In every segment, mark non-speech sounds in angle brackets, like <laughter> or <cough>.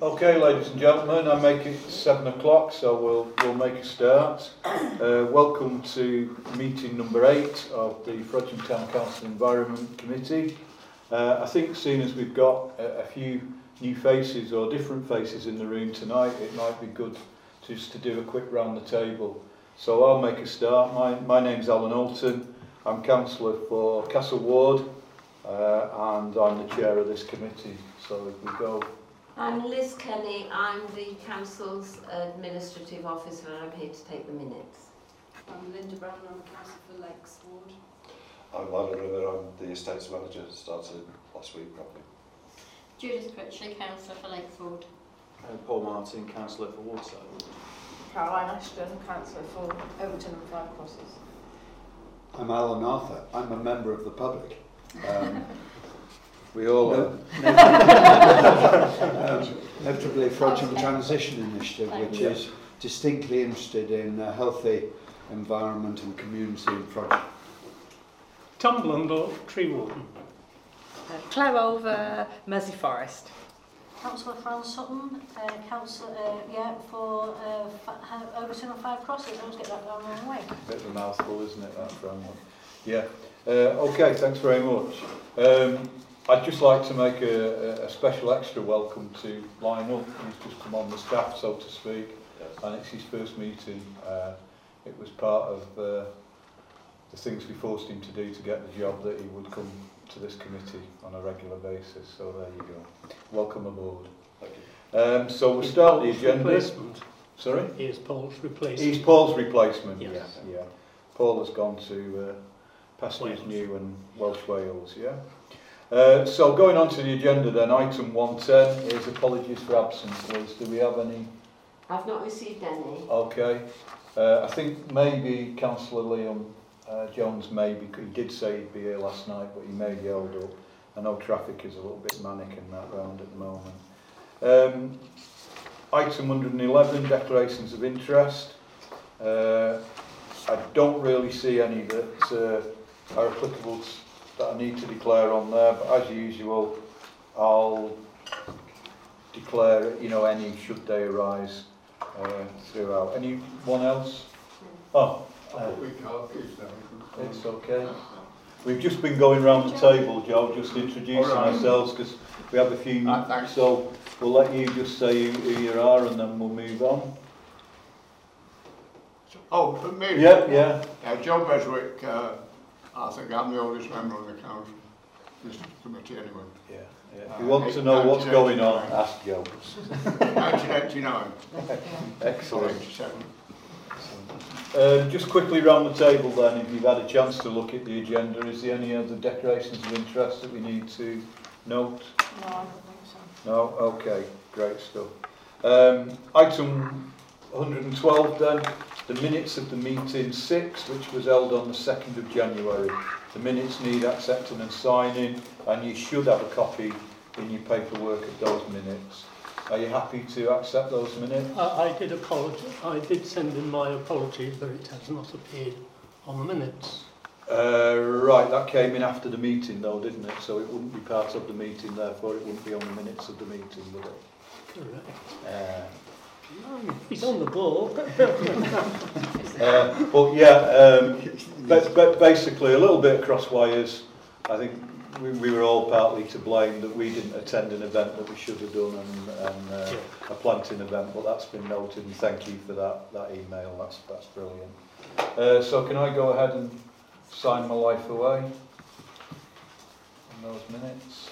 Okay, ladies and gentlemen, I make it seven o'clock, so we'll we'll make a start. Uh, welcome to meeting number eight of the Frodsham Town Council Environment Committee. Uh, I think seeing as we've got a, a few new faces or different faces in the room tonight, it might be good just to do a quick round the table. So I'll make a start. My, my name's Alan Alton. I'm councillor for Castle Ward uh, and I'm the chair of this committee. So if we go I'm Liz Kenny, I'm the council's administrative officer and I'm here to take the minutes. I'm Linda Brown, I'm councillor for Lakes Ward. I'm Lionel River, I'm the estates manager, started last week probably. Judith Critchley, councillor for Lakeford. And Paul Martin, councillor for Waterside. Caroline Ashton, councillor for Overton and Five Crosses. I'm Alan Arthur. I'm a member of the public. Um, we all No. are. <laughs> um, inevitably Frodsham Transition Initiative, which you. is distinctly interested in a healthy environment and community in Frodsham. Tom Blundell, tree warden. Uh, Claire Olver, Mersey Forest. Councillor Fran Sutton, uh, councillor, uh, yeah, for uh, Fa- Overton and Five Crosses. I always get that down the wrong way. Bit of a mouthful, isn't it, that from one? Yeah. Uh, okay, thanks very much. Um, I'd just like to make a, a, a special extra welcome to Lionel. He's just come on the staff, so to speak, and it's his first meeting. Uh, it was part of uh, the things we forced him to do to get the job that he would come to this committee on a regular basis. So there you go. Welcome aboard. Thank you. Um, so we'll start the Paul's agenda. Replacement. Sorry? He is Paul's replacement. He's Paul's replacement, Yes. yeah, yeah. Paul has gone to uh, Pastures. New and Welsh Wales, yeah. Uh, so going on to the agenda then, item 110 is apologies for absence, Liz. Do we have any? I've not received any. Okay. Uh, I think maybe Councillor Liam uh, Jones maybe, he did say he'd be here last night, but he may be held up. I know traffic is a little bit manic in that round at the moment. Um, item 111, declarations of interest. Uh, I don't really see any that uh, are applicable that I need to declare on there, but as usual, I'll declare, you know, any should they arise uh, throughout. Anyone else? Oh, uh, it's okay. We've just been going round the table, Joe, just introducing ourselves because we have a few. So we'll let you just say who, who you are and then we'll move on. Oh, for me? Yeah, yeah. Uh, John Beswick, uh, I think I'm the oldest member of the council, this committee anyway. Yeah, yeah. If you want to know what's going on, ask Joe. 1989, <laughs> Excellent. 87. Um, just quickly round the table then, if you've had a chance to look at the agenda, is there any other declarations of interest that we need to note? No, I don't think so. No? Okay, great stuff. Um, item 112 then, the minutes of the meeting 6, which was held on the 2nd of January. The minutes need accepting and signing, and you should have a copy in your paperwork of those minutes. Are you happy to accept those minutes? I, I did apologize. I did send in my apologies, but it has not appeared on the minutes. Uh, right, that came in after the meeting though, didn't it? So it wouldn't be part of the meeting, therefore it wouldn't be on the minutes of the meeting, would it? Correct. Uh, he's on the ball. <laughs> uh, but yeah, um, but, but basically a little bit across wires. I think we, we were all partly to blame that we didn't attend an event that we should have done and, and uh, a planting event, but that's been noted and thank you for that, that email, that's, that's brilliant. Uh, so can I go ahead and sign my life away on those minutes?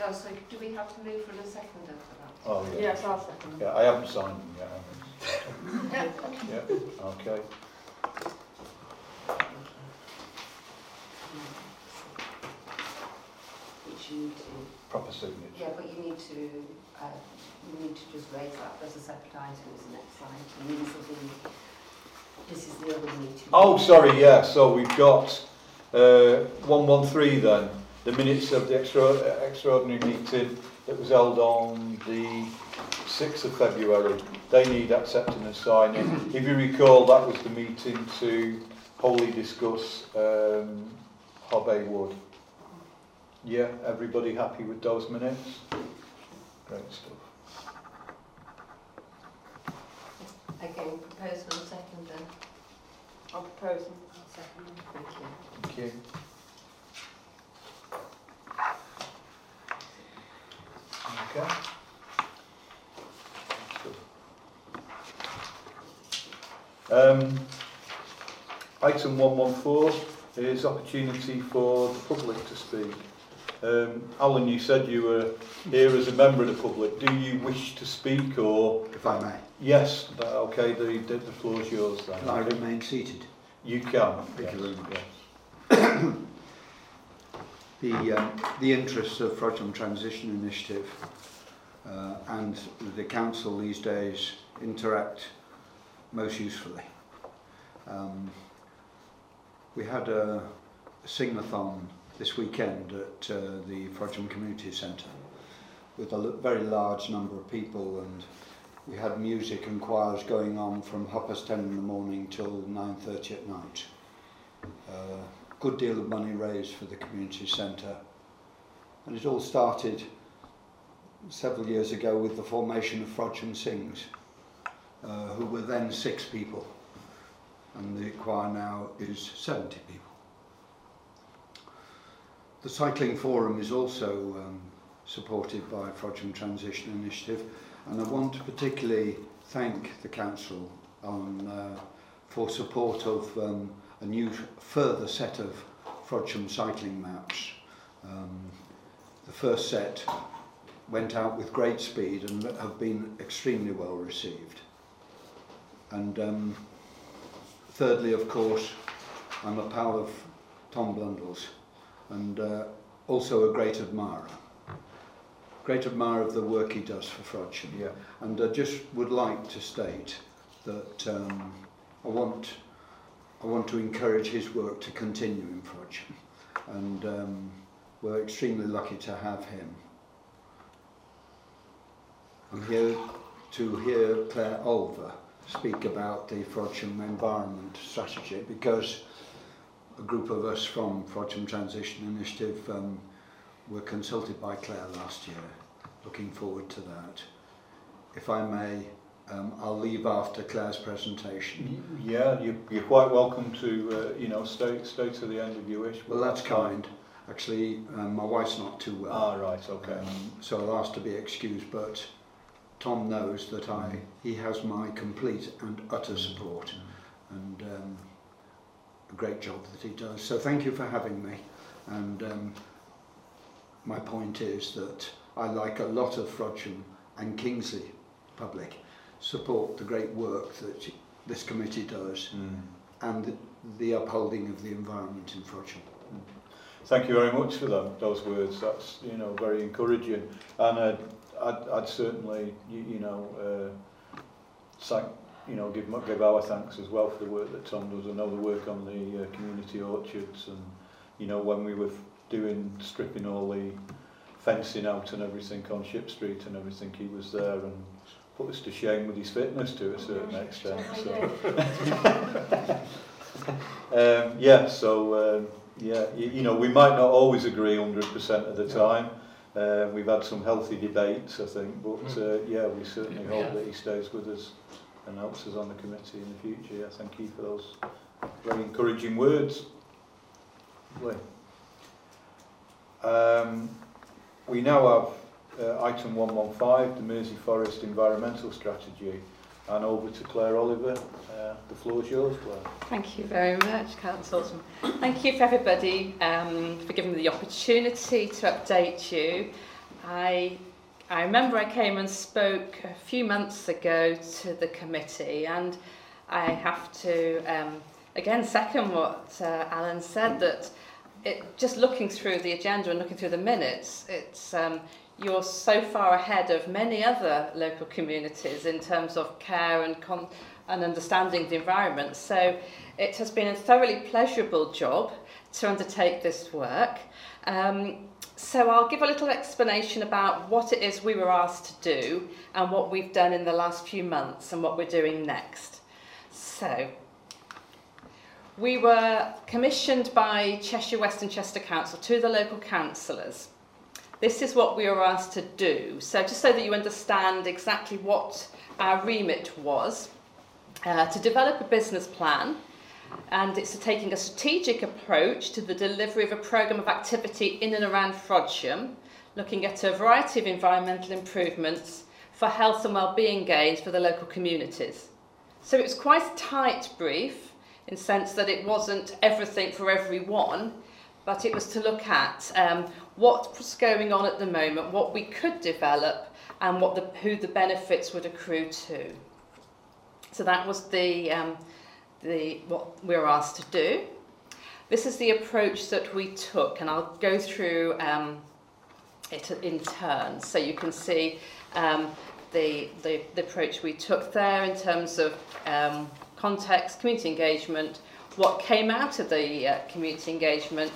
Oh, so do we have to move from a second after that? Oh, yeah. Yes, I'll second. Yeah, I haven't signed them yet. have I? yeah, okay. Which you need to, Proper signature. yeah, but you need to, uh, you need to just raise that as a separate item as the next slide. And these will be, this is the other meeting. Oh, sorry, yeah, so we've got uh, 113 then, the minutes of the extra, extraordinary meeting that was held on the 6th of February. They need accepting and signing. <clears throat> If you recall, that was the meeting to wholly discuss um, Hobhay Wood. Yeah, everybody happy with those minutes? Great stuff. Again, proposal and second then. I'll propose them. I'll second them. Thank you. Thank you. Okay. Um, item 114 is opportunity for the public to speak. Um, Alan, you said you were here as a member of the public. Do you wish to speak or... If I may, Yes, that- okay, the, the, the floor's yours then. can I remain seated? You can. Thank you very much. yes. <coughs> The, um, the interests of Frodsham Transition Initiative uh, and the council these days interact most usefully. Um, we had a, a sing-a-thon this weekend at uh, the Frodsham Community Centre with a very large number of people and we had music and choirs going on from half past 10 in the morning till 9.30 at night. Uh, good deal of money raised for the community centre. And it all started several years ago with the formation of Frodsham Sings, uh, who were then six people. And the choir now is 70 people. The Cycling Forum is also um, supported by Frodsham Transition Initiative, and I want to particularly thank the Council on, uh, for support of um, a new further set of Frodsham cycling maps. Um, the first set went out with great speed and have been extremely well received. And um, thirdly, of course, I'm a pal of Tom Blundell's and uh, also a great admirer. Great admirer of the work he does for Frodsham. Yeah. And I just would like to state that um, I want I want to encourage his work to continue in Frodsham, and um, we're extremely lucky to have him. I'm here to hear Claire Olver speak about the Frodsham Environment Strategy because a group of us from Frodsham Transition Initiative um, were consulted by Claire last year. Looking forward to that. If I may, um, I'll leave after Claire's presentation. Yeah, you, you're quite welcome to, uh, you know, stay, stay to the end if you wish. Well, that's kind. Actually, um, my wife's not too well. Ah, right, okay. Um, so I'll ask to be excused, but Tom knows that I, he has my complete and utter support and um, a great job that he does. So thank you for having me. And um, my point is that I, like a lot of Frodsham and Kingsley public, support the great work that this committee does Mm. and the, the upholding of the environment in Frodsham. Thank you very much for that, those words. That's, you know, very encouraging. And uh, I'd, I'd certainly, you, you know, uh, thank, you know, give, give our thanks as well for the work that Tom does. I know the work on the uh, community orchards and, you know, when we were doing, stripping all the fencing out and everything on Ship Street and everything, he was there and put us to shame with his fitness to a certain extent. So. <laughs> um, yeah, so um, yeah, you, you know, we might not always agree 100% of the time. Uh, we've had some healthy debates, I think, but uh, yeah, we certainly hope that he stays with us and helps us on the committee in the future. Yeah, thank you for those very encouraging words. Lovely. Um, we now have uh, item 115, the Mersey Forest Environmental Strategy, and over to Claire Olver. Uh, the floor is yours, Claire. Thank you very much, Councillors. Thank you for everybody um, for giving me the opportunity to update you. I, I remember I came and spoke a few months ago to the committee and I have to um, again second what uh, Alan said that it, just looking through the agenda and looking through the minutes, it's um, you're so far ahead of many other local communities in terms of care and con and understanding the environment. So it has been a thoroughly pleasurable job to undertake this work. Um, so I'll give a little explanation about what it is we were asked to do and what we've done in the last few months and what we're doing next. So we were commissioned by Cheshire West and Chester Council to the local councillors. This is what we were asked to do. So just so that you understand exactly what our remit was, uh, to develop a business plan and it's taking a strategic approach to the delivery of a programme of activity in and around Frodsham, looking at a variety of environmental improvements for health and well-being gains for the local communities. So it was quite a tight brief in the sense that it wasn't everything for everyone, but it was to look at um, what was going on at the moment, what we could develop, and what the, who the benefits would accrue to. So that was the, um, the, what we were asked to do. This is the approach that we took, and I'll go through um, it in turn so you can see um, the, the, the approach we took there in terms of um, context, community engagement, what came out of the uh, community engagement,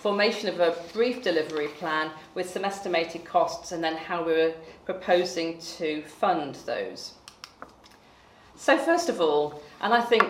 formation of a brief delivery plan with some estimated costs and then how we were proposing to fund those. So first of all, and I think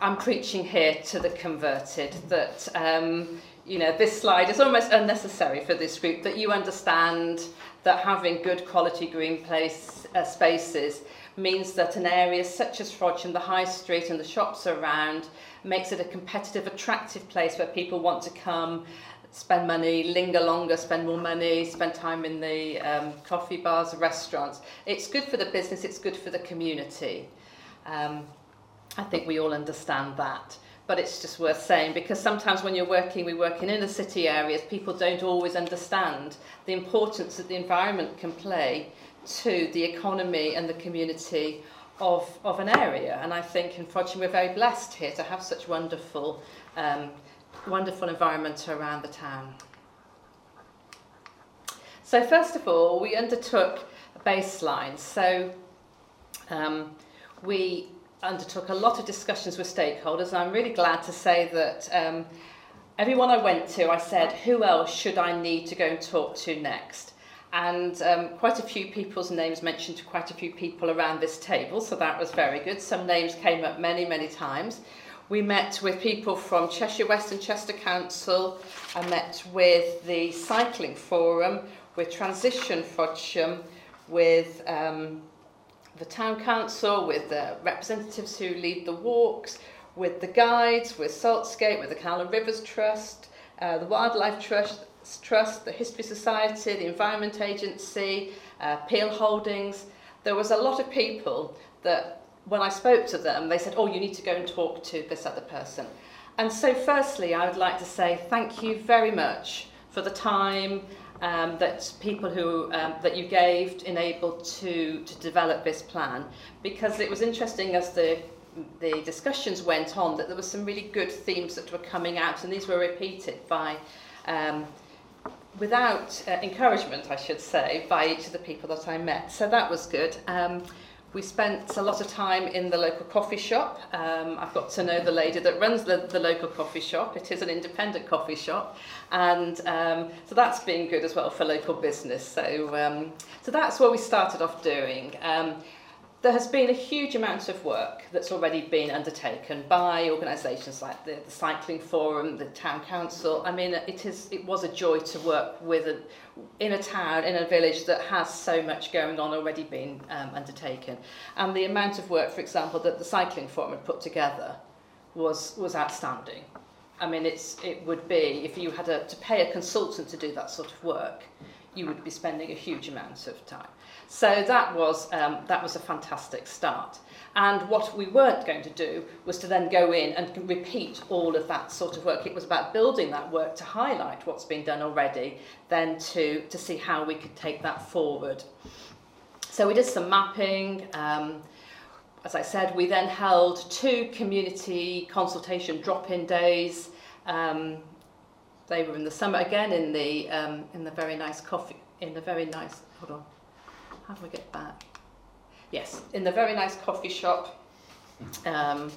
I'm preaching here to the converted, that um, you know this slide is almost unnecessary for this group, that you understand that having good quality green place uh, spaces means that an area such as Frodsham, the high street and the shops around, makes it a competitive, attractive place where people want to come, spend money, linger longer, spend more money, spend time in the um, coffee bars, restaurants. It's good for the business, it's good for the community. Um, I think we all understand that. But it's just worth saying because sometimes when you're working, we work in inner city areas, people don't always understand the importance that the environment can play to the economy and the community of, of an area. And I think in Frodsham we're very blessed here to have such wonderful, um, wonderful environment around the town. So first of all, we undertook a baseline. So um, we undertook a lot of discussions with stakeholders, I'm really glad to say that um, everyone I went to, I said, who else should I need to go and talk to next? And um, quite a few people's names mentioned to quite a few people around this table, so that was very good. Some names came up many, many times. We met with people from Cheshire West and Chester Council. I met with the Cycling Forum, with Transition Frodsham, with um, the Town Council, with the representatives who lead the walks, with the guides, with Saltscape, with the Canal and Rivers Trust, uh, the Wildlife Trust, Trust, the History Society, the Environment Agency, uh, Peel Holdings. There was a lot of people that when I spoke to them, they said, oh, you need to go and talk to this other person. And so firstly, I would like to say thank you very much for the time um, that people who um, that you gave enabled to to develop this plan. Because it was interesting as the the discussions went on that there were some really good themes that were coming out and these were repeated by um, without uh, encouragement I should say by each of the people that I met. So that was good. Um, we spent a lot of time in the local coffee shop. Um, I've got to know the lady that runs the, the local coffee shop. It is an independent coffee shop. And um, so that's been good as well for local business. So, um, so that's what we started off doing. Um, there has been a huge amount of work that's already been undertaken by organisations like the, the Cycling Forum, the Town Council. I mean, it, is, it was a joy to work with a, in a town, in a village that has so much going on already been um, undertaken. And the amount of work, for example, that the Cycling Forum had put together was, was outstanding. I mean, it's, it would be, if you had a, to pay a consultant to do that sort of work, you would be spending a huge amount of time. So that was, um, that was a fantastic start. And what we weren't going to do was to then go in and repeat all of that sort of work. It was about building that work to highlight what's been done already, then to, to see how we could take that forward. So we did some mapping. Um, as I said, we then held two community consultation drop-in days. Um, they were in the summer again in the um, in the very nice coffee in the very nice hold on how do I get back? Yes, in the very nice coffee shop. Um,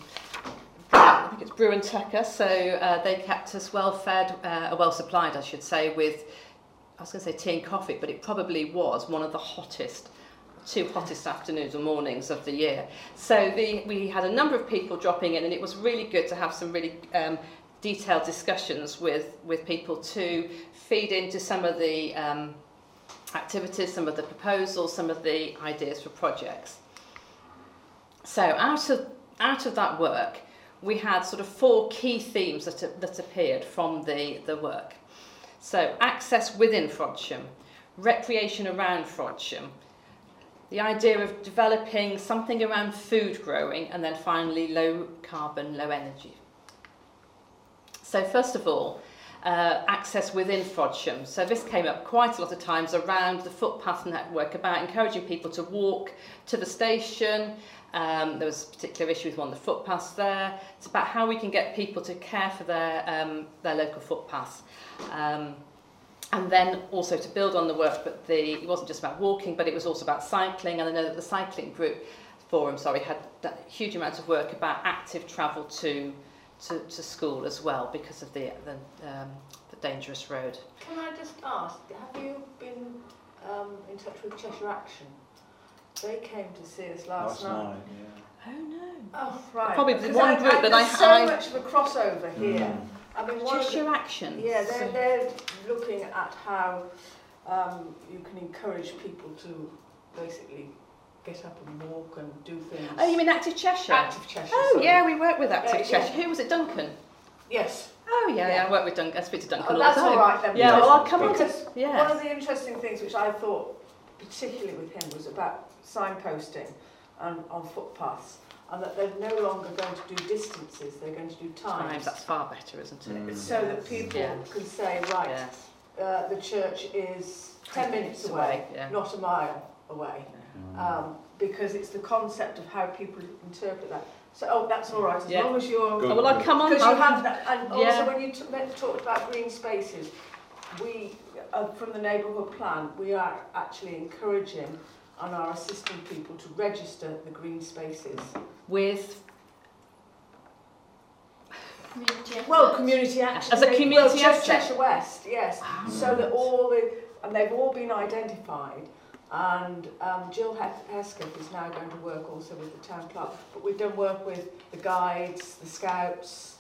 I think it's Brew and Tucker, so uh, they kept us well fed, uh, well supplied, I should say, with, I was going to say tea and coffee, but it probably was one of the hottest two hottest afternoons or mornings of the year. So the, we had a number of people dropping in and it was really good to have some really um, detailed discussions with, with people to feed into some of the um, activities, some of the proposals, some of the ideas for projects. So out of, out of that work, we had sort of four key themes that, that appeared from the, the work. So access within Frodsham, recreation around Frodsham, the idea of developing something around food growing, and then finally low carbon, low energy. So first of all, uh, access within Frodsham. So this came up quite a lot of times around the footpath network about encouraging people to walk to the station. Um, there was a particular issue with one of the footpaths there. It's about how we can get people to care for their, um, their local footpaths. Um, and then also to build on the work, but the, it wasn't just about walking, but it was also about cycling. And I know that the cycling group forum, sorry, had huge amounts of work about active travel to to, to school as well because of the the, um, the dangerous road. Can I just ask, have you been um, in touch with Cheshire Action? They came to see us last, Last night, yeah. Oh no. Oh, right. Probably the Because one I, group I, that I- there's so I- much of a crossover here. Mm. I mean, one of the, Cheshire Action. yeah, they're, they're looking at how um, you can encourage people to basically get up and walk and do things. Oh, you mean Active Cheshire? Active Cheshire? Oh sorry. yeah, we work with Active Yeah, yeah. Cheshire. Who was it? Duncan. Yes. Oh yeah, yeah. Yeah. I work with Duncan. I speak to Duncan Oh, all that's the time. all right then. Yeah, well, I'll come on to because yes. One of the interesting things which I thought, particularly with him, was about signposting and on footpaths, and that they're no longer going to do distances; they're going to do times, Times. That's far better, isn't it? Mm. so that people Yeah. can say, right, Yes. uh, the church is ten minutes It's away, Yeah. not a mile away, Mm. Um, because it's the concept of how people interpret that. So, oh, that's all right, as Yeah. long as you're Good. Well, I'll come on. Because you have that, and also when you t- meant- talked about green spaces, we, uh, from the neighbourhood plan, we are actually encouraging and are assisting people to register the green spaces. with Community Well, community action. As a community well, Cheshire- West, yes. So that all the, and they've all been identified. And um, Jill Hesketh is now going to work also with the town clerk. But we've done work with the guides, the scouts,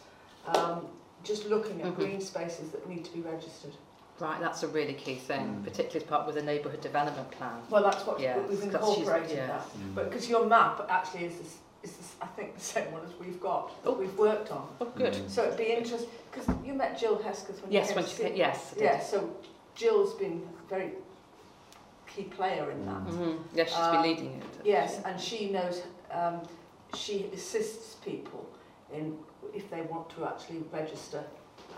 um, just looking at Mhm. green spaces that need to be registered. right, that's a really key thing, Mm. particularly as part with the neighbourhood development plan. Well, that's what Yes, we've incorporated yeah. that. Mm. But because your map actually is, this, is this, I think, the same one as we've got, that Oh. we've worked on. Oh, good. Mm. So it'd be interesting, because you met Jill Hesketh when Yes, you when came she to see yes. I did. Yeah, so Jill's been very key player in that. Mm. Mhm. Yes, she's Um, been leading it. Yes, and she knows, um, she assists people in if they want to actually register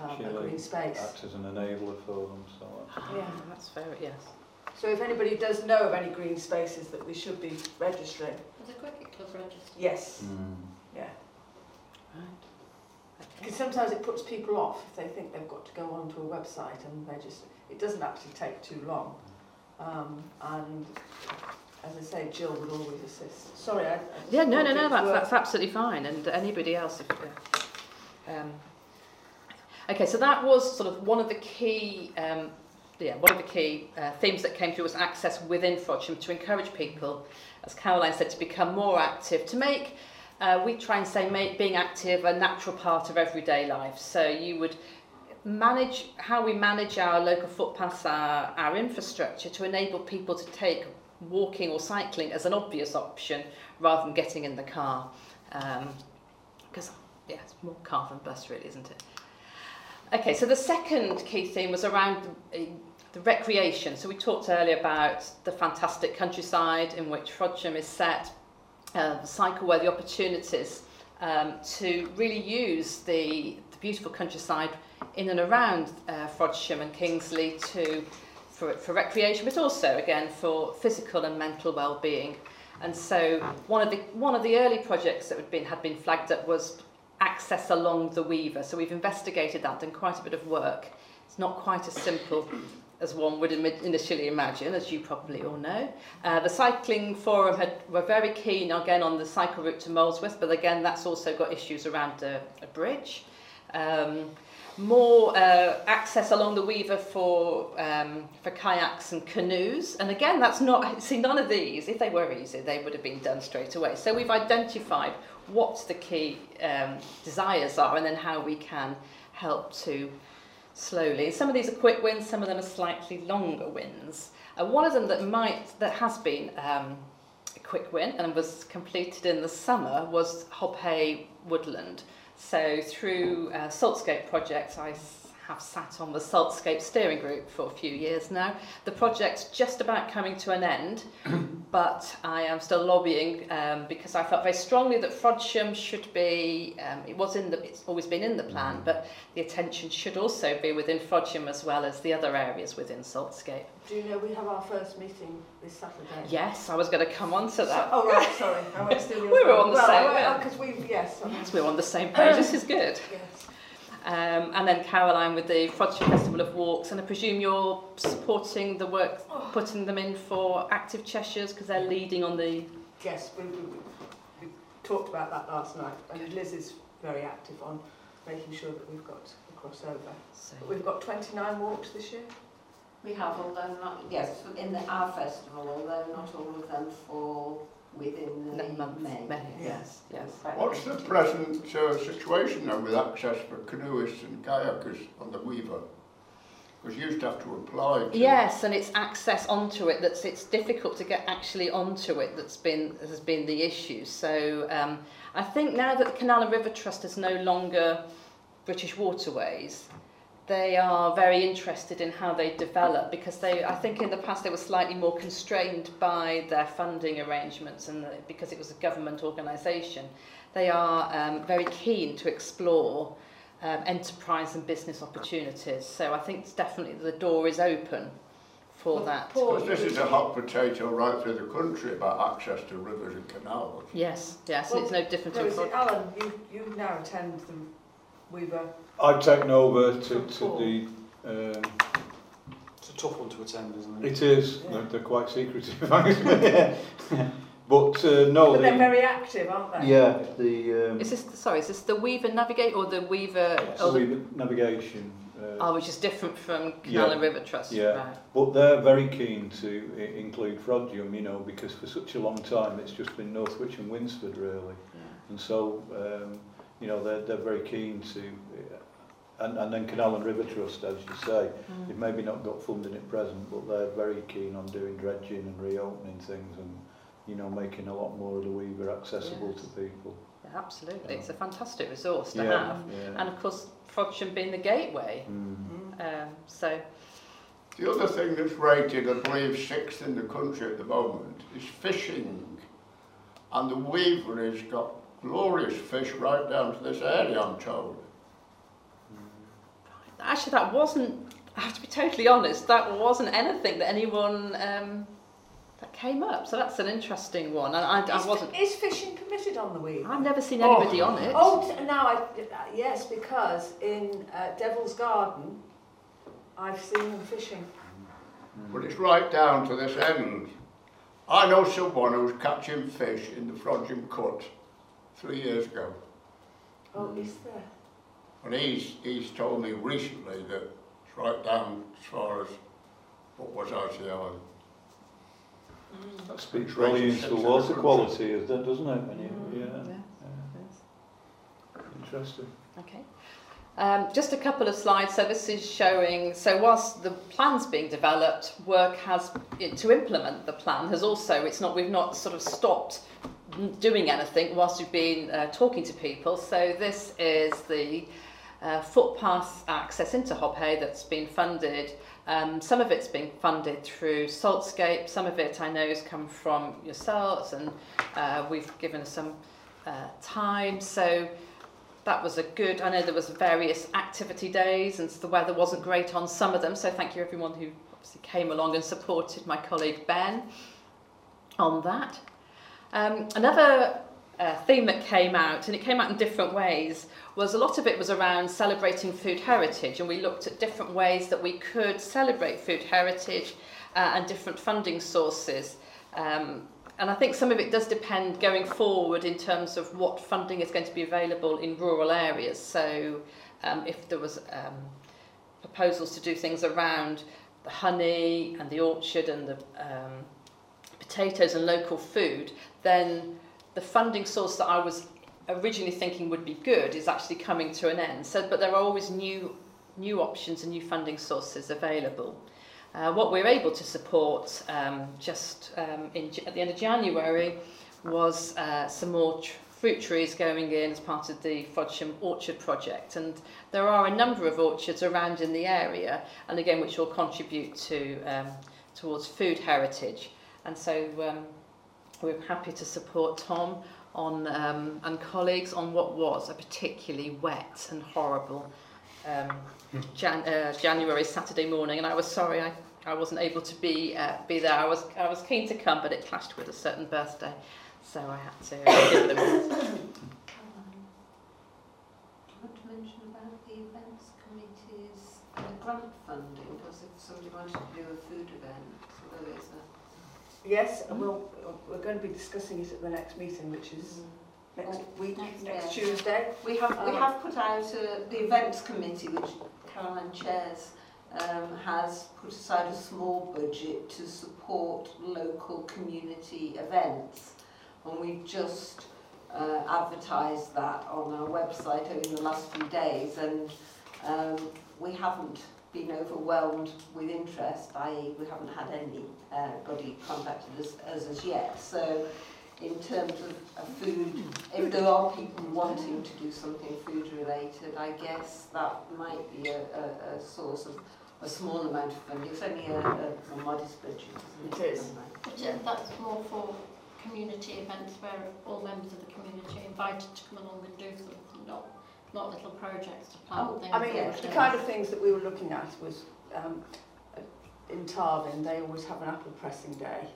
um, a She'll green space. Act as an enabler for them, so Ah, Yeah. that's fair. yes. So if anybody does know of any green spaces that we should be registering, The cricket club registered. yes, Mm. yeah. Right. Because sometimes it puts people off if they think they've got to go onto a website and register. It doesn't actually take too long. Um, and as I say, Jill would always assist. Sorry, I, I Yeah, no, no, no, that's, that's absolutely fine. And anybody else, if, uh, um, okay, so that was sort of one of the key, um, yeah, one of the key uh, themes that came through was access within Frodsham to encourage people, as Caroline said, to become more active, to make, uh, we try and say, make being active a natural part of everyday life. So you would manage how we manage our local footpaths, our, our infrastructure to enable people to take walking or cycling as an obvious option rather than getting in the car. Because, yeah, it's more car than bus, really, isn't it? Okay, so the second key theme was around the, the recreation. So we talked earlier about the fantastic countryside in which Frodsham is set, uh, the cycleway, the opportunities um, to really use the, the beautiful countryside in and around uh, Frodsham and Kingsley to for, for recreation, but also again for physical and mental well-being. And so one of the one of the early projects that had been had been flagged up was access along the Weaver. So we've investigated that, done quite a bit of work. It's not quite as simple as one would initially imagine, as you probably all know. Uh, the cycling forum had, were very keen again on the cycle route to Molesworth, but again that's also got issues around a, a bridge. Um, more uh, access along the Weaver for um, for kayaks and canoes. And again, that's not see none of these. If they were easy, they would have been done straight away. So we've identified what the key um, desires are, and then how we can help to slowly. Some of these are quick wins. Some of them are slightly longer wins. Uh, one of them that might that has been um, a quick win and was completed in the summer was Hobhay Woodland. So through uh, Saltscape projects, I have sat on the Saltscape steering group for a few years now. The project's just about coming to an end, <clears throat> but I am still lobbying um, because I felt very strongly that Frodsham should be, um, it was in the, it's always been in the plan, but the attention should also be within Frodsham as well as the other areas within Saltscape. Do you know we have our first meeting this Saturday? Yes, I was going to come on to that. Oh, right, sorry. I went <laughs> still We were on the same- Because we've, yes. Yes, we're on the same page. This is good. <clears throat> Yes. Um, and then Caroline with the Frodsham Festival of Walks. And I presume you're supporting the work, putting them in for Active Cheshires because they're leading on the. Yes, we, we, we, we talked about that last night, and Liz is very active on making sure that we've got a crossover. So, But we've got 29 walks this year. We have, although not, yes, in the, our festival, although not all of them fall within the next month, May. May. Yes, yes. What's the present uh, situation now with access for canoeists and kayakers on the Weaver? Because you used to have to apply to... Yes, and it's access onto it that's it's difficult to get actually onto it that's been has been the issue. So um, I think now that the Canal and River Trust is no longer British Waterways, they are very interested in how they develop because they I think in the past they were slightly more constrained by their funding arrangements and the, because it was a government organisation. They are um, very keen to explore um, enterprise and business opportunities. So I think it's definitely the door is open for Well, that. Paul, Because this is a hot potato right through the country about access to rivers and canals. Yes, yes, Well, and it's no different No, to Alan? You, you now attend the Weaver. I've taken over to, to the. Um, It's a tough one to attend, isn't it? it is. Yeah. They're, they're quite secretive, <laughs> actually. <laughs> but uh, no. But they're the- very active, aren't they? yeah, the. Um, Is this sorry? Is this the Weaver Navigate or the Weaver? the or the, Weaver navigation. Uh, oh, which is different from Canal Yeah, and River Trust. yeah. Right. But they're very keen to i- include Frodsham, you know, because for such a long time it's just been Northwich and Winsford, really. Yeah. And so, um, you know, they're, they're very keen to, and, and then Canal and River Trust, as you say, Mm. they've maybe not got funding at present, but they're very keen on doing dredging and reopening things and, you know, making a lot more of the Weaver accessible Yes. to people. Yeah, absolutely, it's a fantastic resource to yeah, have, yeah. and of course Frodsham being the gateway. Mm. Um, so The other thing that's rated, I believe, sixth in the country at the moment is fishing. And the Weaver has got glorious fish right down to this area, I'm told. Actually, that wasn't. I have to be totally honest. That wasn't anything that anyone um, that came up. So that's an interesting one, and I, I Is, wasn't. is fishing permitted on the Weaver? I've never seen anybody Oh. on it. Oh, t- now I, yes, because in uh, Devil's Garden, I've seen them fishing. But it's right down to this end. I know someone who was catching fish in the Frodsham Cut three years ago. Oh, is there? And he's, he's told me recently that it's right down as far as what was Archie Island. That speaks Right, volumes it's to water quality, is that, doesn't it? When you, Mm, yeah, yeah, yeah. yes. Interesting. Okay. Um, just a couple of slides. So this is showing, so whilst the plan's being developed, work has, to implement the plan has also, it's not, we've not sort of stopped doing anything whilst we've been uh, talking to people. So this is the uh, footpath access into Hobhay that's been funded. Um, some of it's been funded through Saltscape, some of it I know has come from yourselves and uh, we've given some uh, time. So that was a good, I know there was various activity days and the weather wasn't great on some of them, so thank you everyone who obviously came along and supported my colleague Ben on that. Um, another uh, theme that came out, and it came out in different ways, was a lot of it was around celebrating food heritage, and we looked at different ways that we could celebrate food heritage uh, and different funding sources. Um, and I think some of it does depend going forward in terms of what funding is going to be available in rural areas. So um, if there was um, proposals to do things around the honey and the orchard and the um, potatoes and local food, then the funding source that I was originally thinking would be good is actually coming to an end. So, but there are always new, new options and new funding sources available. Uh, what we were able to support um, just um, in, at the end of January was uh, some more tr fruit trees going in as part of the Frodsham Orchard project. And there are a number of orchards around in the area, and again, which will contribute to um, towards food heritage. And so um, we're happy to support Tom on um, and colleagues on what was a particularly wet and horrible um, Jan uh, January Saturday morning, and I was sorry I, I wasn't able to be uh, be there. I was I was keen to come, but it clashed with a certain birthday, so I had to uh, give them. Um, do you want to mention about the events committees grant funding? Because if somebody wanted to do a food event, so there is a Yes, and we'll, we're going to be discussing it at the next meeting, which is next week, Next next day. Tuesday. We have, we Um, have put out uh, the events committee, which Caroline chairs, um, has put aside a small budget to support local community events. And we've just uh, advertised that on our website over the last few days and um, we haven't been overwhelmed with interest, i.e. we haven't had anybody contacted us, us as yet. So in terms of, of food, if there are people wanting to do something food related, I guess that might be a, a, a source of a small amount of funding. It's only a, a, a modest budget, isn't it? It is. But uh, that's more for community events where all members of the community are invited to come along and do something, not, not little projects to plant Oh, things. I mean, yeah, the kind of things that we were looking at was um, in Tarvin, they always have an apple pressing day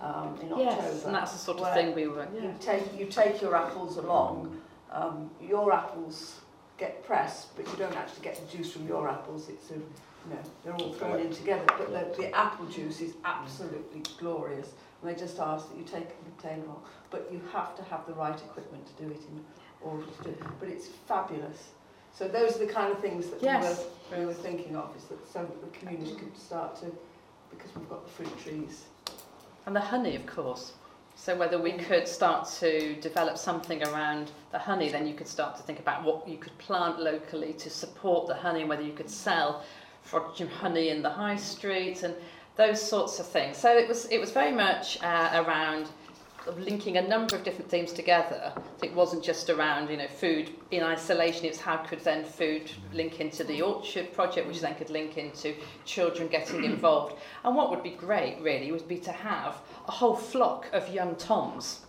um, in October. Yes, and that's the sort of thing we were. Yeah. You take you take your apples along. Um, your apples get pressed, but you don't actually get the juice from your apples. It's a, you know they're all thrown in together. But the, the apple juice is absolutely glorious. And they just ask that you take a container but you have to have the right equipment to do it in order to it. But it's fabulous. So those are the kind of things that Yes. we, were, we were thinking of, is that so that the community could start to, because we've got the fruit trees. And the honey, of course. So whether we could start to develop something around the honey, then you could start to think about what you could plant locally to support the honey, and whether you could sell Frodsham honey in the high street and those sorts of things. So it was it was very much uh, around of linking a number of different themes together. It wasn't just around you know food in isolation. It was how could then food link into the orchard project, which then could link into children getting <clears throat> involved. And what would be great really would be to have a whole flock of young toms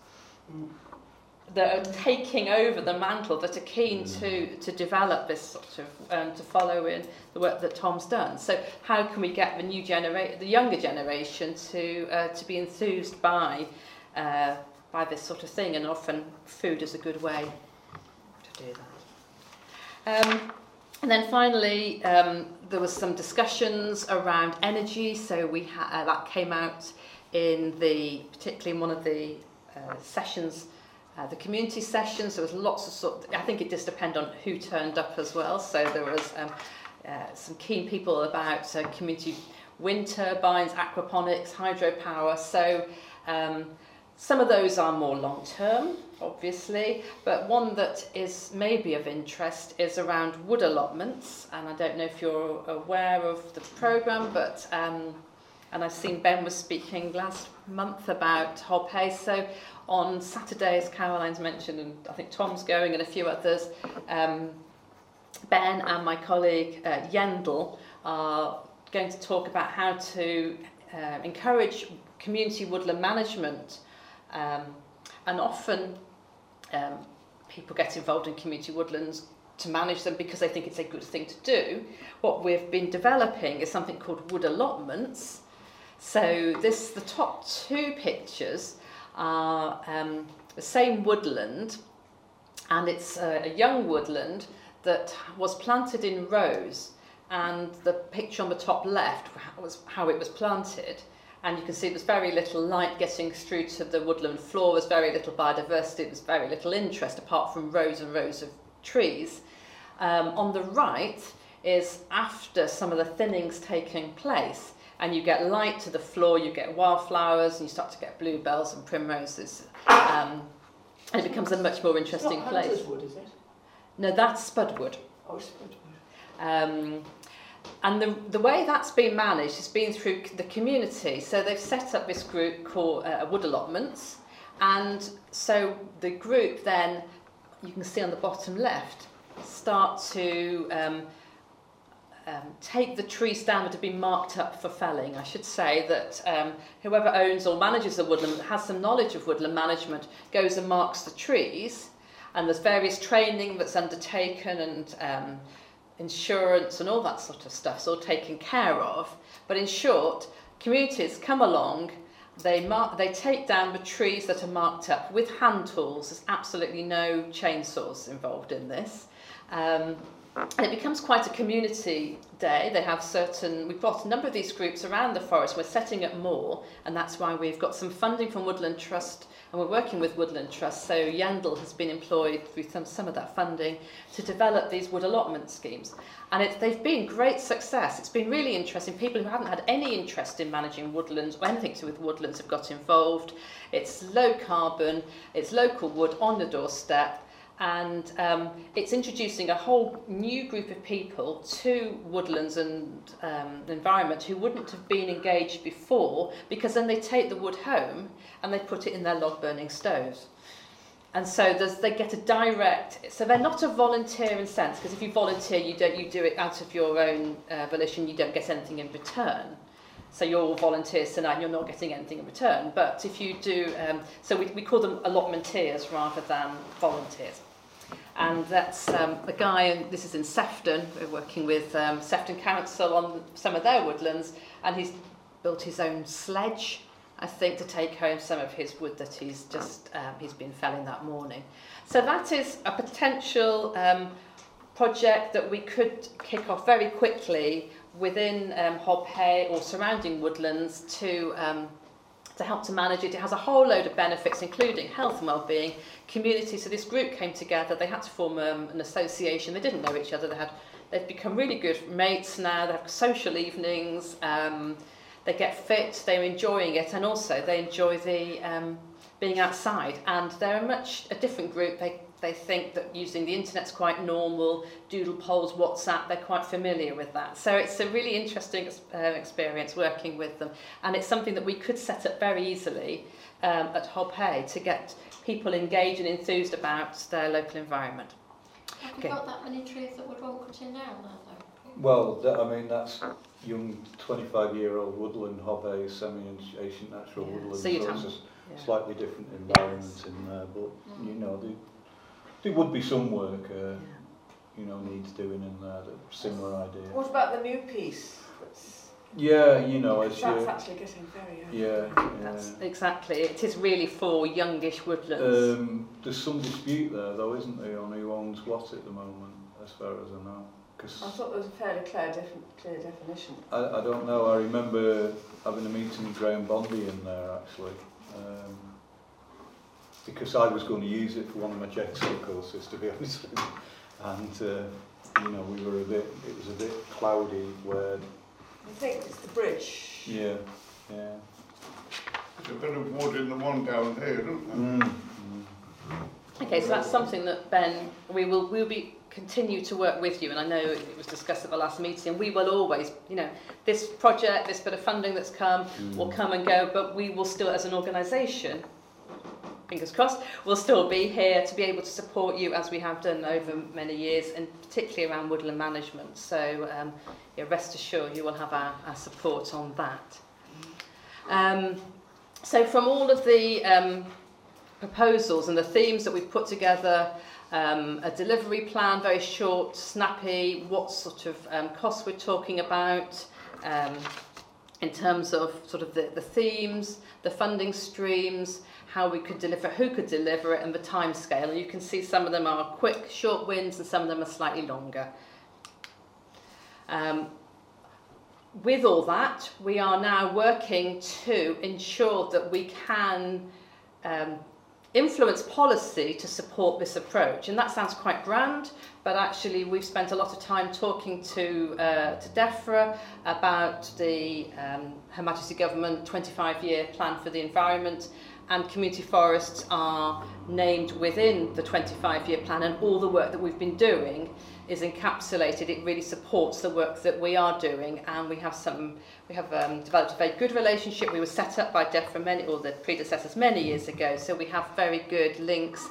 that are taking over the mantle, that are keen to, to develop this sort of, um, to follow in the work that Tom's done. So how can we get the new generation, the younger generation to, uh, to be enthused by, uh, by this sort of thing? And often food is a good way to do that. Um, and then finally, um, there was some discussions around energy. So we ha- uh, that came out in the, particularly in one of the uh, sessions uh, the community sessions, there was lots of sort I think it just depended on who turned up as well. So there was um, uh, some keen people about uh, community wind turbines, aquaponics, hydropower. So um, some of those are more long term, obviously, but one that is maybe of interest is around wood allotments. And I don't know if you're aware of the programme, but um, and I've seen Ben was speaking last month about Hobhay. So on Saturday, as Caroline's mentioned, and I think Tom's going and a few others, um, Ben and my colleague uh, Yendel are going to talk about how to uh, encourage community woodland management. Um, and often um, people get involved in community woodlands to manage them because they think it's a good thing to do. What we've been developing is something called wood allotments. So this, the top two pictures are um, the same woodland, and it's a, a young woodland that was planted in rows. And the picture on the top left was how it was planted. And you can see there's very little light getting through to the woodland floor, there's very little biodiversity, there's very little interest apart from rows and rows of trees. Um, on the right is after some of the thinning's taking place and you get light to the floor, you get wildflowers and you start to get bluebells and primroses. Um, and it becomes a much more interesting place. Wood, is it? No, that's Spudwood. Oh, Spudwood. Um, and the, the way that's been managed has been through the community. So they've set up this group called uh, Wood Allotments. And so the group then, you can see on the bottom left, start to um, um, take the trees down that have been marked up for felling. I should say that um, whoever owns or manages the woodland, has some knowledge of woodland management, goes and marks the trees. And there's various training that's undertaken and um, insurance and all that sort of stuff, so all taken care of. But in short, communities come along, they, mark, they take down the trees that are marked up with hand tools. There's absolutely no chainsaws involved in this. Um, and it becomes quite a community day. They have certain, we've got a number of these groups around the forest. We're setting up more, and that's why we've got some funding from Woodland Trust, and we're working with Woodland Trust. So Yandel has been employed through some, some of that funding to develop these wood allotment schemes. And it, they've been great success. It's been really interesting. People who haven't had any interest in managing woodlands or anything to do with woodlands have got involved. It's low carbon, it's local wood on the doorstep, and um, it's introducing a whole new group of people to woodlands and um, environment who wouldn't have been engaged before because then they take the wood home and they put it in their log burning stoves. And so they get a direct, so they're not a volunteer in sense, because if you volunteer, you, don't, you do it out of your own uh, volition, you don't get anything in return. So you're all volunteers tonight, you're not getting anything in return. But if you do, um, so we, we call them allotmenteers rather than volunteers. And that's um, a guy, and this is in Sefton, we're working with um, Sefton Council on some of their woodlands, and he's built his own sledge, I think, to take home some of his wood that he's just, um, he's been felling that morning. So that is a potential um, project that we could kick off very quickly within um, Hob Hay or surrounding woodlands to um, to help to manage it. It has a whole load of benefits, including health and well-being, community. So this group came together. They had to form um, an association. They didn't know each other. They had they've become really good mates now. They have social evenings. Um, they get fit, they're enjoying it, and also they enjoy the um, being outside. And they're a much a different group. They they think that using the internet's quite normal. Doodle polls, WhatsApp, they're quite familiar with that. So it's a really interesting uh, experience working with them, and it's something that we could set up very easily um, at Hobhay to get people engaged and enthused about their local environment. Have Okay. got that many trees that would want cutting down there though? Well, that, I mean, that's young 25-year-old woodland, hobby, semi-ancient natural Yeah. woodland. So so it's a Yeah. slightly different environment in there, but, you know, there, there would be some work, uh, you know, needs doing in there, that similar idea. What about the new piece? That's, Yeah, you know, as that's you... actually getting very early. Yeah, That's exactly. It is really for youngish woodlands. Um, there's some dispute there, though, isn't there, on who owns what at the moment, as far as I know. Because I thought there was a fairly clear, defi- clear definition. I, I don't know. I remember having a meeting with Graham Bondi in there actually, um, because I was going to use it for one of my jigsaw courses, to be <laughs> honest with you. And uh, you know, we were a bit. It was a bit cloudy. Where I think it's the bridge. yeah, yeah. There's a bit of wood in the one down here, isn't there? Mm. Okay, so that's something that Ben, we will we'll be continue to work with you, and I know it was discussed at the last meeting. We will always, you know, this project, this bit of funding that's come, will come and go, but we will still, as an organisation, fingers crossed, we'll still be here to be able to support you as we have done over many years, and particularly around woodland management. So, um, yeah, rest assured, you will have our, our support on that. Um, so, from all of the um, proposals and the themes that we've put together, um, a delivery plan, very short, snappy, what sort of um, costs we're talking about, um, in terms of sort of the, the themes, the funding streams, how we could deliver, who could deliver it, and the time scale. And you can see some of them are quick, short wins, and some of them are slightly longer. Um, with all that, we are now working to ensure that we can um, influence policy to support this approach. And that sounds quite grand, but actually we've spent a lot of time talking to, uh, to DEFRA about the um, Her Majesty Government 25-year plan for the environment and community forests are named within the 25-year plan and all the work that we've been doing is encapsulated. It really supports the work that we are doing and we have some we have um, developed a very good relationship. We were set up by DEFRA many or the predecessors many years ago so we have very good links.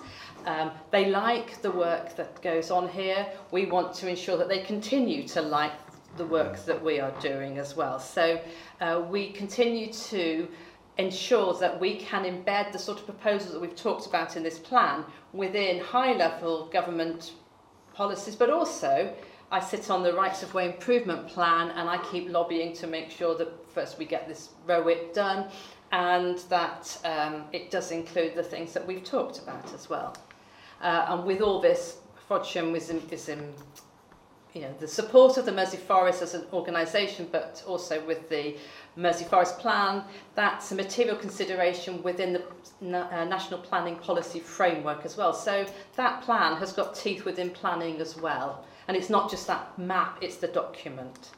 Um, they like the work that goes on here. We want to ensure that they continue to like the work that we are doing as well. So uh, we continue to ensures that we can embed the sort of proposals that we've talked about in this plan within high-level government policies, but also I sit on the rights of way improvement plan and I keep lobbying to make sure that first we get this ROIT done and that um, it does include the things that we've talked about as well. Uh, and with all this, Frodsham is in, is in you know, the support of the Mersey Forest as an organisation, but also with the Mersey Forest Plan. That's a material consideration within the uh, National Planning Policy Framework as well. So that plan has got teeth within planning as well. And it's not just that map, it's the document.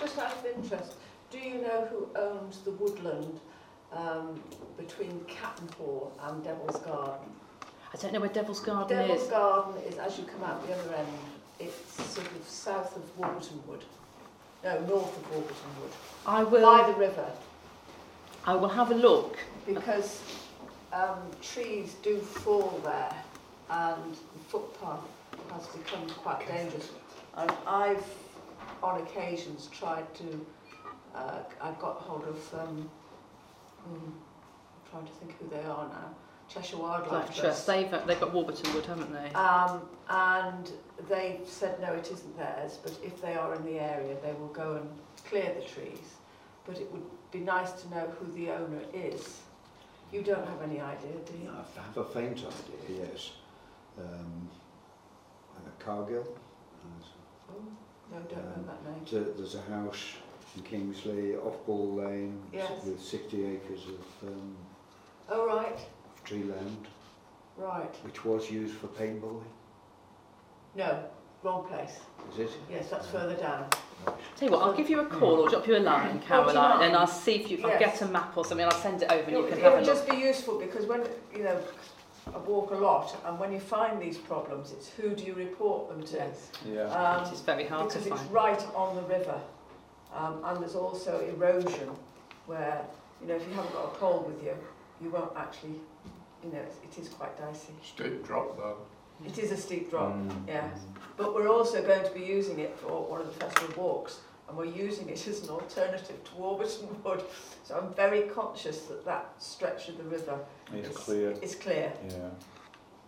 Just out of interest, do you know who owns the woodland um, between Cattenhall and Devil's Garden? I don't know where Devil's Garden Devil's is. Garden is as you come out the other end. It's sort of south of Warburton Wood. No, north of Warburton Wood. I will, By the river. I will have a look. Because um, trees do fall there and the footpath has become quite dangerous. And I've, on occasions, tried to, uh, I've got hold of, um, mm, I'm trying to think who they are now, Cheshire Wildlife Life Trust. They've, they've got Warburton Wood, haven't they? Um, and they said no, it isn't theirs, but if they are in the area, they will go and clear the trees. But it would be nice to know who the owner is. You don't have any idea, do you? I have a faint idea, yes. Um, uh, Cargill. Oh, no, don't know that name. There's a, there's a house in Kingsley, off Ball Lane, Yes. with 60 acres of, um, Oh, right, of tree land, right. which was used for paintballing. No, wrong place. Is it? Yes, that's further down. Tell you what, I'll give you a call or drop you a line, Caroline, and I'll see if you I'll Yes. get a map or something. I'll send it over and It, you can it have a would look. just be useful because when, you know, I walk a lot and when you find these problems, it's who do you report them to? Yes. Yeah. Um, It is very hard to because it's find. right on the river. Um, and there's also erosion where, you know, if you haven't got a pole with you, you won't actually, you know, it, it is quite dicey. Steep drop though. It is a steep drop, Mm. yeah. But we're also going to be using it for one of the festival walks and we're using it <laughs> as an alternative to Warburton <laughs> Wood. So I'm very conscious that that stretch of the river It's is, clear. is clear. Yeah.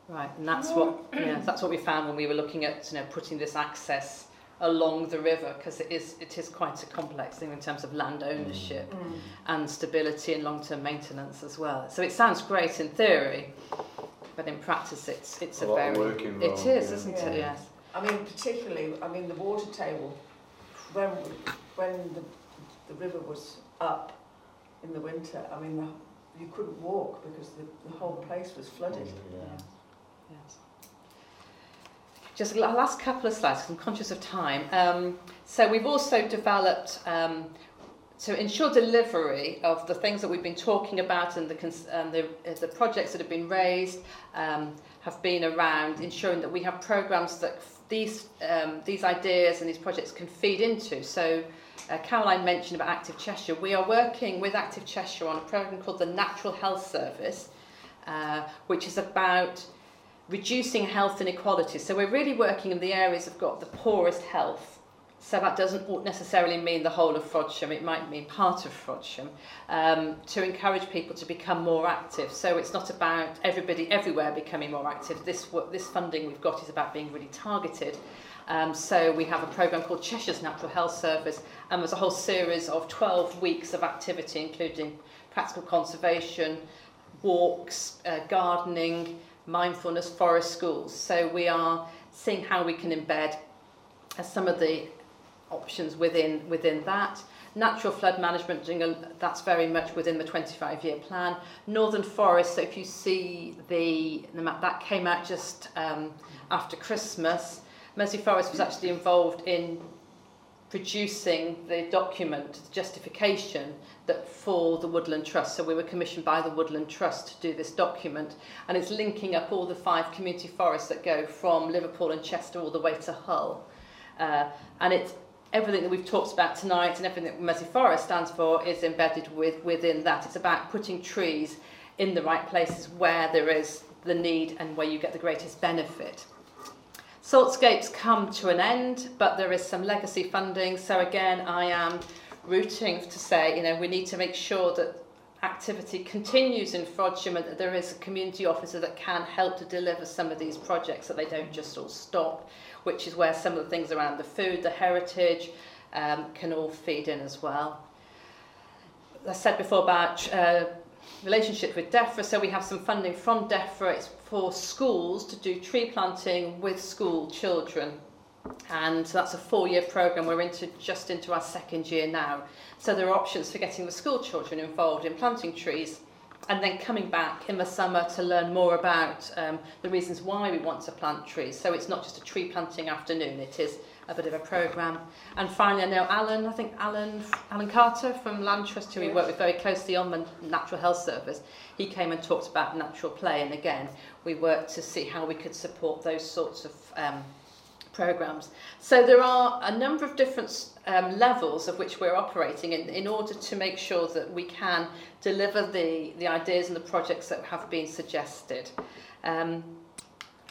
Right, and that's what yeah, that's what we found when we were looking at you know putting this access along the river because it is it is quite a complex thing in terms of land ownership Mm. and stability and long-term maintenance as well. So it sounds great in theory, but in practice it's it's A a, very work it involved, is, yeah. isn't Yeah. it? Yes. I mean, particularly, I mean, the water table, when, when the, the river was up in the winter, I mean, the, you couldn't walk because the, the whole place was flooded. Yeah. Yes. Just a last couple of slides, 'cause I'm conscious of time. Um, so we've also developed um, to ensure delivery of the things that we've been talking about and the, and the, uh, the projects that have been raised um, have been around ensuring that we have programs that these, um, these ideas and these projects can feed into. So uh, Caroline mentioned about Active Cheshire. We are working with Active Cheshire on a program called the Natural Health Service, uh, which is about reducing health inequalities. So we're really working in the areas that have got the poorest health. So that doesn't necessarily mean the whole of Frodsham, it might mean part of Frodsham, um, to encourage people to become more active. So it's not about everybody everywhere becoming more active. This, this funding we've got is about being really targeted. Um, so we have a programme called Cheshire's Natural Health Service, and there's a whole series of 12 weeks of activity, including practical conservation, walks, uh, gardening, mindfulness forest schools. So we are seeing how we can embed uh, some of the options within within that. Natural flood management, that's very much within the 25-year plan. Northern forest, so if you see the, the map, that came out just um, after Christmas. Mersey Forest was actually involved in producing the document, the justification that for the Woodland Trust. So we were commissioned by the Woodland Trust to do this document and it's linking up all the five community forests that go from Liverpool and Chester all the way to Hull. Uh, and it's everything that we've talked about tonight and everything that Mersey Forest stands for is embedded with, within that. It's about putting trees in the right places where there is the need and where you get the greatest benefit. Saltscapes come to an end, but there is some legacy funding. So again, I am rooting to say, you know, we need to make sure that activity continues in Frodsham and that there is a community officer that can help to deliver some of these projects, so they don't just all stop, which is where some of the things around the food, the heritage, um, can all feed in as well. I said before about uh, relationship with DEFRA, so we have some funding from DEFRA it's for schools to do tree planting with school children. And so that's a four-year programme. We're into just into our second year now. So there are options for getting the school children involved in planting trees and then coming back in the summer to learn more about um, the reasons why we want to plant trees. So it's not just a tree planting afternoon, it is a bit of a programme. And finally, I know Alan, I think Alan, Alan Carter from Land Trust, who we work with very closely on the Natural Health Service, he came and talked about natural play. And again, we worked to see how we could support those sorts of um, programs. So there are a number of different um, levels of which we're operating in, in order to make sure that we can deliver the, the ideas and the projects that have been suggested. Um,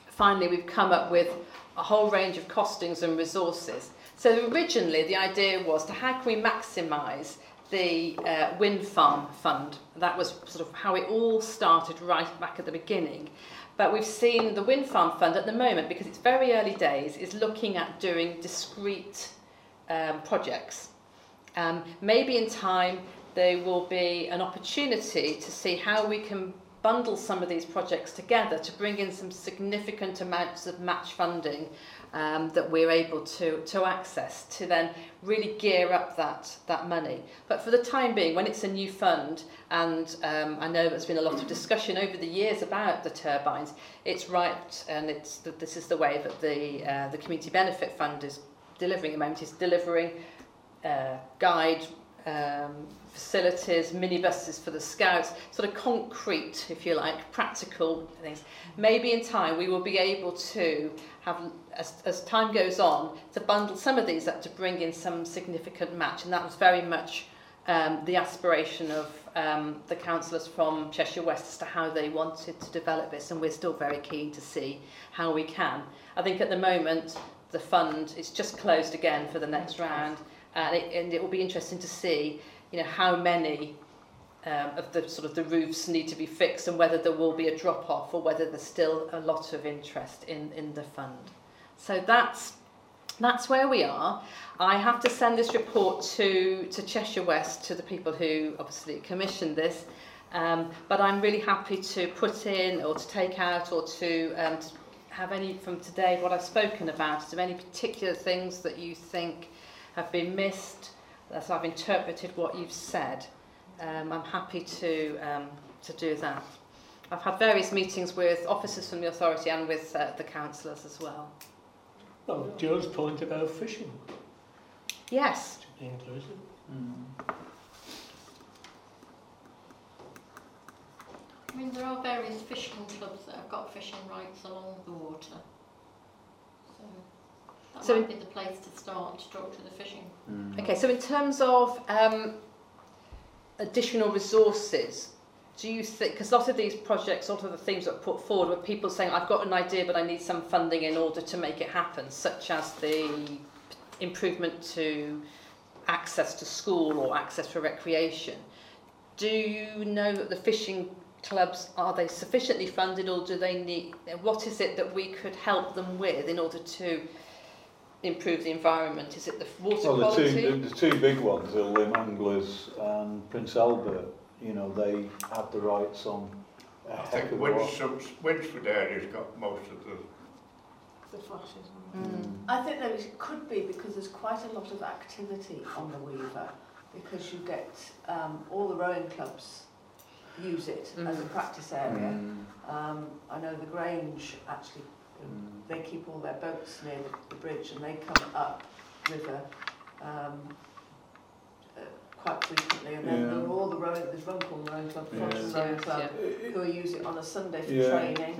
finally, we've come up with a whole range of costings and resources. So originally the idea was to how can we maximise the uh, wind farm fund. That was sort of how it all started right back at the beginning. But we've seen the wind farm fund at the moment, because it's very early days, is looking at doing discrete um, projects. Um, maybe in time there will be an opportunity to see how we can bundle some of these projects together to bring in some significant amounts of match funding um, that we're able to, to access to then really gear up that, that money. But for the time being, when it's a new fund, and um, I know there's been a lot of discussion over the years about the turbines, it's right, and it's this is the way that the, uh, the Community Benefit Fund is delivering at the moment, is delivering uh, guide um, facilities, minibuses for the scouts, sort of concrete, if you like, practical things. Maybe in time we will be able to have, as, as time goes on, to bundle some of these up to bring in some significant match. And that was very much um, the aspiration of um, the councillors from Cheshire West as to how they wanted to develop this. And we're still very keen to see how we can. I think at the moment, the fund is just closed again for the next round. And it, and it will be interesting to see you know, how many um, of the sort of the roofs need to be fixed and whether there will be a drop off or whether there's still a lot of interest in, in the fund. So that's that's where we are. I have to send this report to, to Cheshire West, to the people who obviously commissioned this, um, but I'm really happy to put in or to take out or to, um, to have any from today what I've spoken about. Is there any particular things that you think have been missed, as I've interpreted what you've said? um, I'm happy to, um, to do that. I've had various meetings with officers from the authority and with uh, the councillors as well. Well, Joe's point about fishing. Yes. To be inclusive. Mm. I mean, there are various fishing clubs that have got fishing rights along the water. So that So- might be the place to start to talk to the fishing. Mm. Okay, so in terms of um, additional resources, do you think, because a lot of these projects, a lot of the themes that are put forward were people saying, I've got an idea, but I need some funding in order to make it happen, such as the improvement to access to school or access for recreation. Do you know that the fishing clubs, are they sufficiently funded or do they need, what is it that we could help them with in order to improve the environment? Is it the water Well, the quality? two, the, the two big ones are Lymm Anglers and Prince Albert. You know, they have the rights on a I heck think of a lot. Winsford, Winsford area's got most of the The flashes. Mm. I think there is, could be because there's quite a lot of activity on the Weaver because you get um, all the rowing clubs use it as a Mhm. practice area. Mm, Um, I know the Grange actually, they keep all their boats near the, the bridge and they come up river um, uh, quite frequently. And then Yeah. there are all the rowing, there's Runcorn Rowing Club, Frodsham Yeah. Rowing Club, Yeah. who use it on a Sunday for Yeah, training.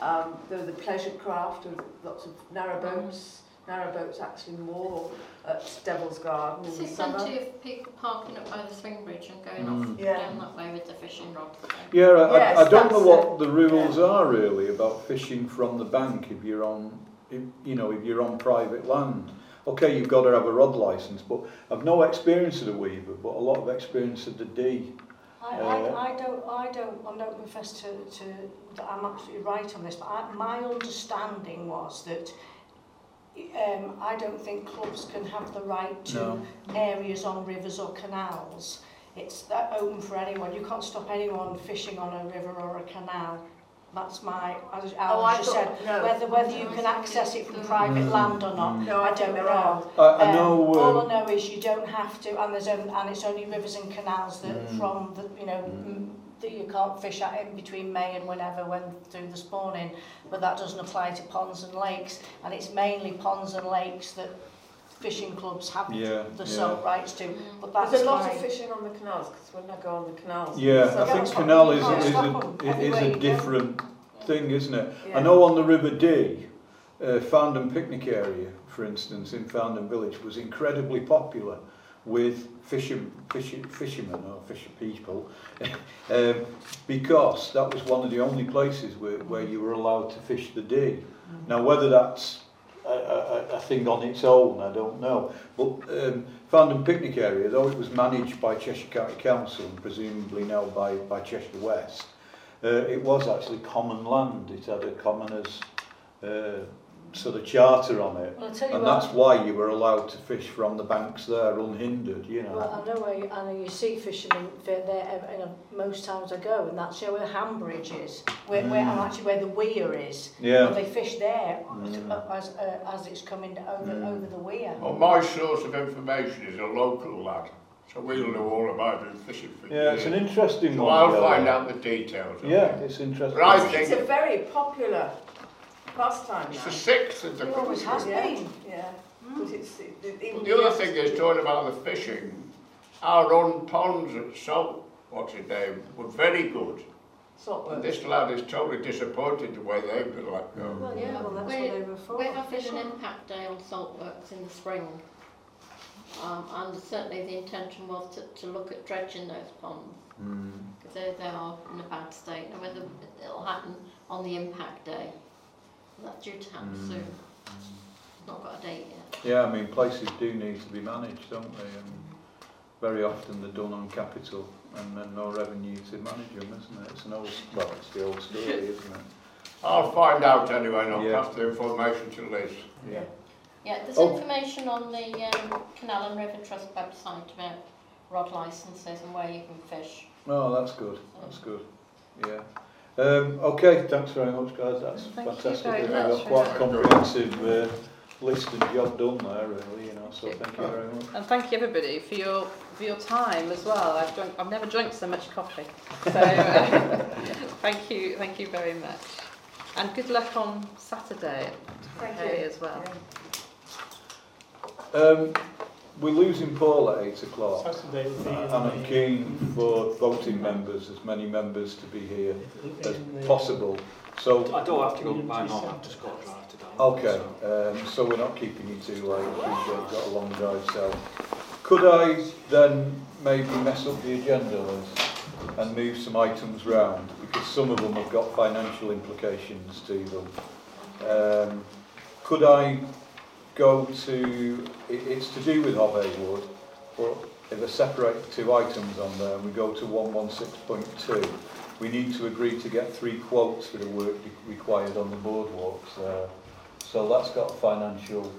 yeah. Um, there are the pleasure craft with lots of narrowboats. Narrowboats actually more at Devil's Garden I in the summer. plenty of people parking up by the swing bridge and going Mm. off Yeah. down that way with the fishing rods. Yeah, I, Yes, I, I don't know that's what the rules are really about fishing from the bank if you're on, if, you know, if you're on private land. Okay, you've got to have a rod license, but I've no experience of the Weaver, but a lot of experience of the Dee. I, Uh, I, I don't, I don't, I don't profess to, to, that I'm absolutely right on this, but I, my understanding was that um, I don't think clubs can have the right to No. areas on rivers or canals. It's that open for anyone. You can't stop anyone fishing on a river or a canal. That's my, as Oh, Alan I just thought- said, no. whether whether you can access it from private land or not. Mm. No, I, I don't don't know. are. I, I Um, know. all I know is you don't have to, and there's only, and it's only rivers and canals that Mm. from the you know Mm. Mm. that you can't fish at in between May and whenever when through the spawning, but that doesn't apply to ponds and lakes, and it's mainly ponds and lakes that fishing clubs have yeah, the yeah. sole rights to. But that's There's a lot of fishing on the canals because when I go on the canals. Yeah, so I think that's canal we is, is, a, them it is a you go. different thing, isn't it? Yeah. I know on the River Dee, uh, Farndon picnic area, for instance, in Farndon Village, was incredibly popular with fisher, fisher, fishermen or fisher people, <laughs> um, because that was one of the only places where, where you were allowed to fish the Dee. Now, whether that's a, a, a thing on its own, I don't know. But um, Picnic Area, though it was managed by Cheshire County Council and presumably now by, by Cheshire West, uh, it was actually common land. It had a commoner's uh, sort of charter on it. well, tell you And what, that's why you were allowed to fish from the banks there unhindered, you know. Well, I know where you, I know you see fishermen there you know, most times I go, and that's where Hambridge is, where, where and Mm. actually where the weir is. Yeah. And they fish there Mm. as uh, as it's coming over Mm. over the weir. Well, my source of information is a local lad, so we'll know all about it fishing for Yeah, it's an interesting So one. I'll Joe. find out the details. Yeah, it. it's interesting. But I It's a very popular pastime it's the sixth of the It always has Yeah, been. yeah. Mm. But it's, it, it, the other thing is talking about the fishing. Our own ponds at Salt, what's it name, were very good. Salt And this lad is totally disappointed the way they've been let go. Well, yeah, well that's We- what they were for. We're having fishing. an impact day on saltworks in the spring. Um, and certainly the intention was to, to look at dredging those ponds Mm. because they, they are in a bad state. And whether it'll happen on the impact day, that's due to happen Mm. soon. Not got a date yet. Yeah, I mean, places do need to be managed, don't they? And very often they're done on capital and then no revenue to manage them, isn't it? It's an old, well, it's the old story, <laughs> isn't it? I'll find out anyway and I'll Yeah. pass the information to Liz. Yeah. Yeah, there's Oh. information on the um, Canal and River Trust website about rod licences and where you can fish. Oh, that's good. That's good. Yeah. Um, okay, thanks very much, guys. That's Thank you fantastic. very We've much quite a comprehensive uh, list and job done there, really. You know. So thank you very much. And thank you everybody for your for your time as well. I've drunk, I've never drunk so much coffee. <laughs> So uh, <laughs> thank you, thank you very much. And good luck on Saturday Thank you. as well. Um, we're losing Paul at eight o'clock. Saturday will be in And I'm keen for voting members, as many members to be here as possible. So, I don't have to go by now, I've just got to drive to Darlington. okay, so- um, so we're not keeping you too late. Appreciate you've got a long drive, so. Could I then maybe mess up the agenda, Liz, and move some items round? Because some of them have got financial implications to them. Um, could I go to, it, it's to do with Hove Wood, but if I separate two items on there and we go to 116.2, we need to agree to get three quotes for the work required on the boardwalks there. So that's got financial,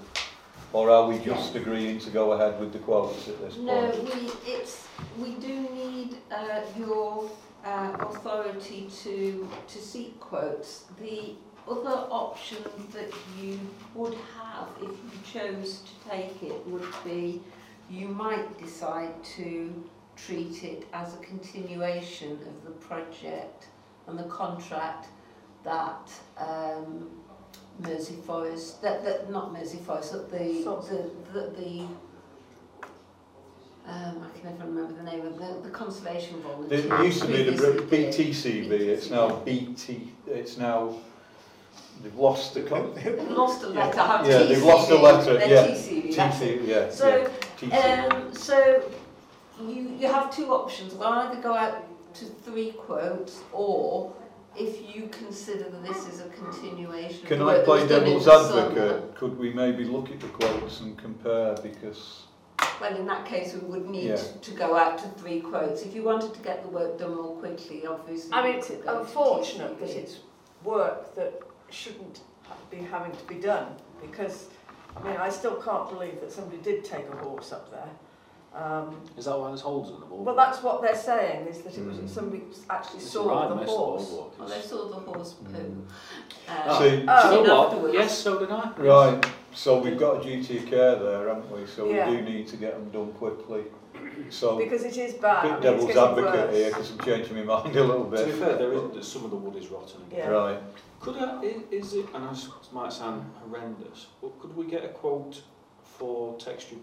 or are we just agreeing to go ahead with the quotes at this point? No, we, it's, we do need uh, your uh, authority to, to seek quotes. The other option that you would have if you chose to take it would be you might decide to treat it as a continuation of the project and the contract that um, Mersey Forest, that, that not Mersey Forest, that the, the, the, the um, I can never remember the name of the, the conservation volunteer. It used to be the previously did. BTCV, it's now BT, it's now, they've lost the, con- <laughs> They've lost a letter, have Yeah, TCV, they've lost a letter, they're yeah. TCV, that's yeah, So, yeah, Um, so you, you have two options. We'll either go out to three quotes or if you consider that this is a continuation Can the I play was devil's the summer, advocate? Could we maybe look at the quotes and compare because, Well, in that case, we would need Yeah. to go out to three quotes. If you wanted to get the work done more quickly, obviously. I mean, you it's could go to unfortunate that it's work that shouldn't be having to be done because, I mean, I still can't believe that somebody did take a horse up there. Um, Is that why there's holes in the wall? well, that's what they're saying is that it was Mm. somebody actually It's saw the horse. boardwalk. Well, they saw the horse poo. Mm. Uh, See- Oh. Do you know what? afterwards. Yes, so did I. right, so we've got a duty of care there, haven't we? So we do need to get them done quickly. So, Because it is bad. I bit mean, devil's advocate worse. here because I'm changing my mind a little bit. To be fair, there is, some of the wood is rotten. Yeah. Right, Could I, is it, and this might sound horrendous, but could we get a quote for textured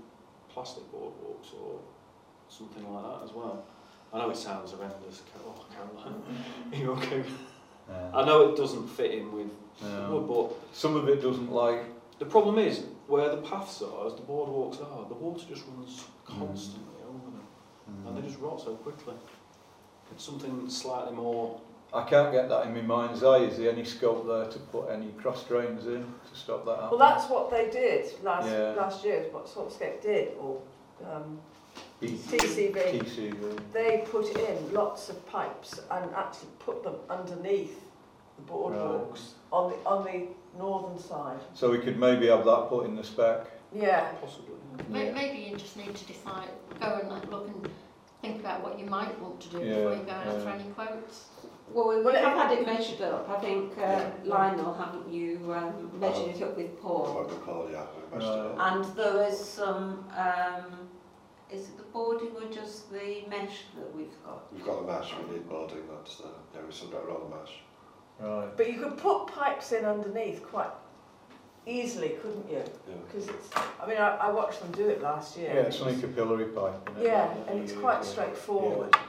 plastic boardwalks or something like that as well? I know it sounds horrendous, oh, Caroline, are <laughs> you okay? yeah. I know it doesn't fit in with No. wood, but Some of it doesn't like, the problem is where the paths are, as the boardwalks are, the water just runs constantly over them, and they mm, just rot so quickly. It's something slightly more. I can't get that in my mind's eye. Is there any scope there to put any cross drains in to stop that happening? Well, that's what they did last Yeah. last year. What Saltscape did, or um, B- TCV. TCV. They put in lots of pipes and actually put them underneath the boardwalks on the on the northern side. So we could maybe have that put in the spec. Yeah. Possibly. May- Yeah. Maybe you just need to decide, go and like, look and think about what you might want to do Yeah, before you go out for any quotes. Well, we, we Well, have it- had it measured up. I think uh, Lionel, haven't you, um, measured it up with Paul? won't recall, yeah, I messed it up. And there is some, um, is it the boarding or just the mesh that we've got? We've got a mesh, we need boarding, that's the, yeah, we submit around the mesh. Right. But you could put pipes in underneath quite easily, couldn't you? Yeah. Because it's. I mean, I, I watched them do it last year. Yeah, it's only capillary pipe. Yeah, and it's quite Yeah.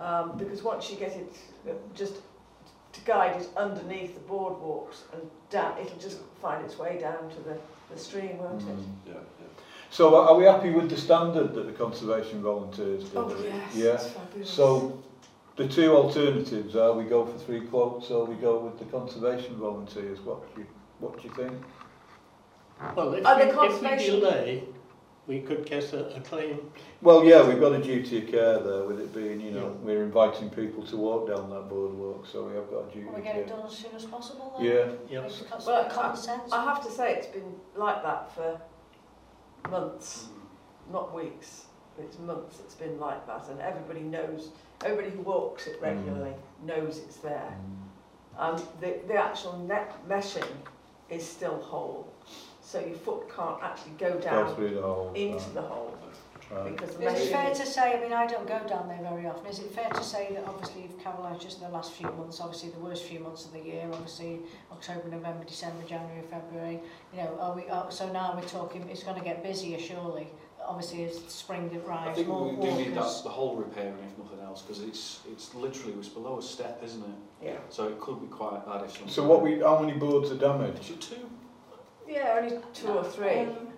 Straightforward. Um, because once you get it uh, just to guide it underneath the boardwalks and down, it'll just find its way down to the, the stream, won't it? Mm. Yeah, yeah. So are we happy with the standard that the conservation volunteers did? Oh yes, Yeah. it's fabulous. So the two alternatives are we go for three quotes or we go with the conservation volunteers. What do you, what do you think? Well, if, Are we, the if we delay, we could get a, a claim. Well, yeah, we've got a duty of care there with it being, you know, Yeah. we're inviting people to walk down that boardwalk, so we have got a duty Will we of get it done as soon as possible then? Yeah, Yeah. Because Well, well, common sense. I have to say it's been like that for months, not weeks. It's months it's been like that and everybody knows, everybody who walks it mm. regularly knows it's there. Mm. And the, the actual net meshing is still whole. So your foot can't actually go go down through the hole. into the hole Right. because Is it fair to say, I mean, I don't go down there very often, is it fair to say that obviously you've Caroline's just in the last few months, obviously the worst few months of the year, obviously October, November, December, January, February, you know, are we, are, so now we're talking, it's going to get busier surely, obviously as spring I arrives, think more we do need that, walkers. the whole repairing if nothing else, because it's it's literally it's below a step, isn't it? Yeah. So it could be quite bad if something. So what we, how many boards are damaged? Is it two? Yeah, only two or three. Um,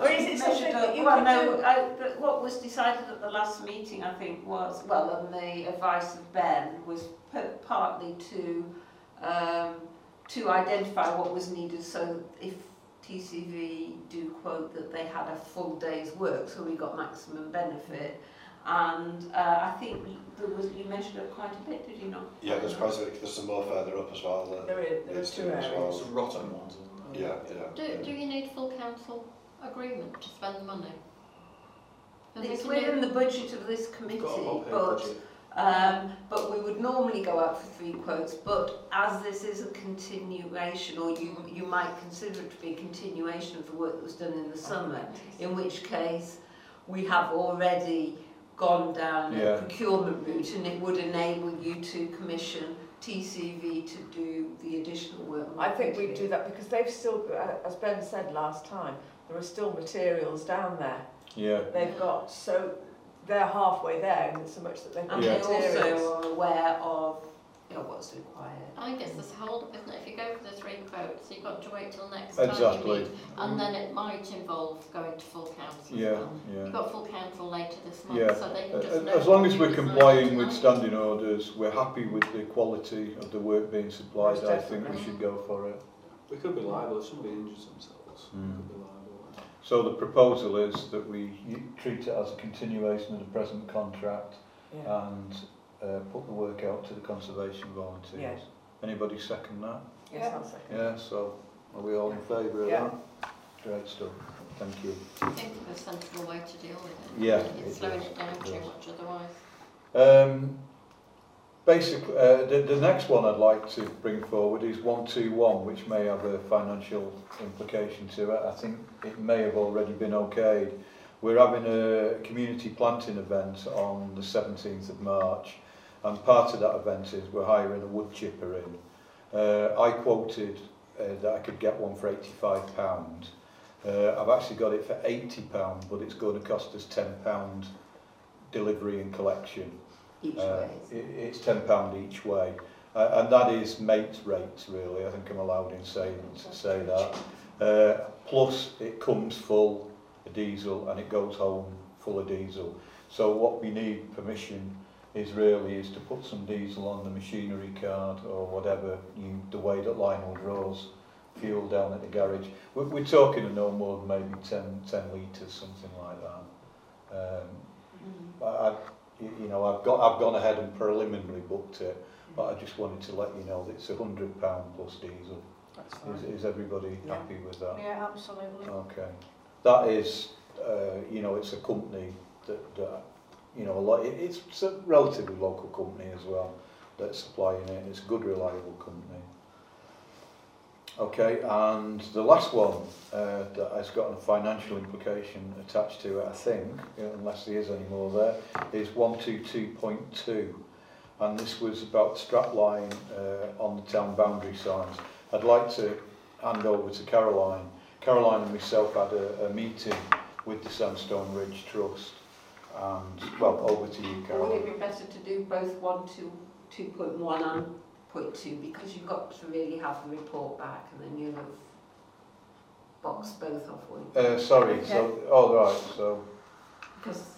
Or is it something that you well, could no, do? I, but what was decided at the last meeting, I think, was, well, on the advice of Ben, was p- partly to um, to identify what was needed so if TCV do quote that they had a full day's work, so we got maximum benefit. And uh, I think there was, you measured up quite a bit, did you not? yeah, there's quite a bit, there's some more further up as well. that There is, there are two doing areas. well. Some rotten ones, isn't there? Yeah, yeah. Do, yeah. do you need full council agreement to spend the money? Because It's we can within do- the budget of this committee, Got a well-paid but budget. Um, but we would normally go out for three quotes, but as this is a continuation, or you, you might consider it to be a continuation of the work that was done in the summer, in which case we have already gone down Yeah. a procurement route and it would enable you to commission TCV to do the additional work. I think we'd do that because they've still, uh, as Ben said last time, there are still materials down there. Yeah, They've got, so they're halfway there in so much that they've got And Yeah. they also are aware of you know, what's required. I guess there's a hold isn't it? If you go for the three quotes, you've got to wait till next time you exactly. meet, and then it might involve going to full council as Yeah, well. yeah. You've got full council later this month, Yeah. so they can just uh, know As long what as you we're decided complying with tonight. standing orders, we're happy with the quality of the work being supplied, Most I think we definitely. should go for it. We could be liable if somebody injures themselves. Mm. We could be liable. So the proposal is that we treat it as a continuation of the present contract Yeah. and uh, put the work out to the conservation volunteers. Yeah. Anybody second that? Yes, I'll second. Yeah, so are we all in favour of Yeah. that? Great stuff, thank you. I think it's a sensible way to deal with it. Yeah, It's it slowing is, it down it too is. much otherwise. Um, basically, uh, the, the next one I'd like to bring forward is 121, which may have a financial implication to it. I think it may have already been okayed. We're having a community planting event on the 17th of March, and part of that event is we're hiring a wood chipper in. Uh, I quoted uh, that I could get one for £85. Uh, I've actually got it for £80, but it's going to cost us £10 delivery and collection. Each Uh, way. it, it's ten pound each way, uh, and that is mate rates really. I think I'm allowed in saying to say that. Uh, plus, it comes full of diesel and it goes home full of diesel. So what we need permission is really is to put some diesel on the machinery card or whatever you the way that Lionel draws fuel down at the garage. We're, we're talking of no more than maybe 10, 10 litres, something like that. Um, I, I, you know, I've got, I've gone ahead and preliminary booked it, but I just wanted to let you know that it's a hundred pound plus diesel. That's Is, is everybody Yeah. happy with that? Yeah, absolutely. Okay. That is, uh, you know, it's a company that, that you know, a lot, it, it's a relatively local company as well that's supplying it. It's a good, reliable company. Okay, and the last one uh, that has got a financial implication attached to it, I think, unless there is any more there, is 122.2. And this was about strapline uh, on the town boundary signs. I'd like to hand over to Caroline. Caroline and myself had a, a meeting with the Sandstone Ridge Trust. And, well, over to you, Carol. would Caroline. it be better to do both one, two, two point one and point two because you've got to really have the report back and then you'll have boxed both off one. Uh, sorry, so, oh, right, so Because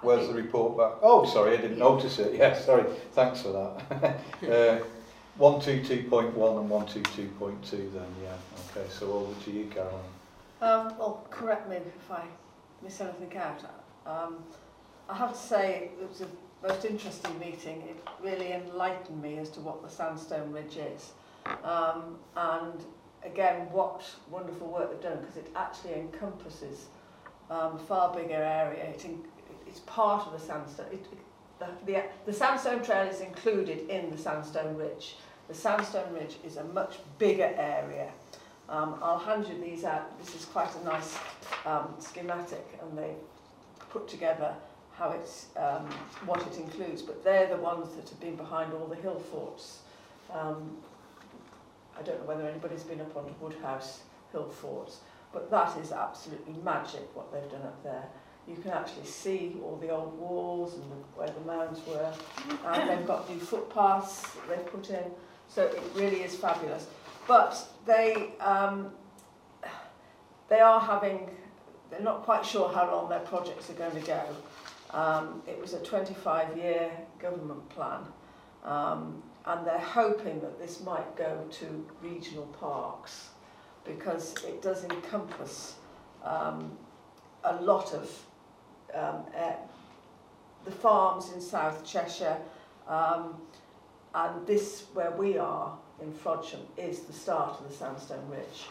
where's the report back? Oh, sorry, I didn't Yeah. notice it. Yeah, sorry, thanks for that. <laughs> uh, 122.1 and 122.2 then, yeah. Okay, so over to you, Caroline. Um, well, correct me if I miss anything out. Um, I have to say it was a most interesting meeting. It really enlightened me as to what the Sandstone Ridge is. Um, and again, what wonderful work they've done because it actually encompasses um, a far bigger area. It in, it's part of the sandstone. It, the, the, the sandstone trail is included in the Sandstone Ridge. The Sandstone Ridge is a much bigger area. Um, I'll hand you these out. This is quite a nice um, schematic and they put together how it's, um, what it includes, but they're the ones that have been behind all the hill forts. Um, I don't know whether anybody's been up on Woodhouse hill forts, but that is absolutely magic what they've done up there. You can actually see all the old walls and the, where the mounds were, and they've got new footpaths they've put in, so it really is fabulous. But they, um, they are having, they're not quite sure how long their projects are going to go. Um, it was a 25-year government plan, um, and they're hoping that this might go to regional parks because it does encompass um, a lot of um, uh, the farms in South Cheshire, um, and this where we are in Frodsham is the start of the Sandstone Ridge,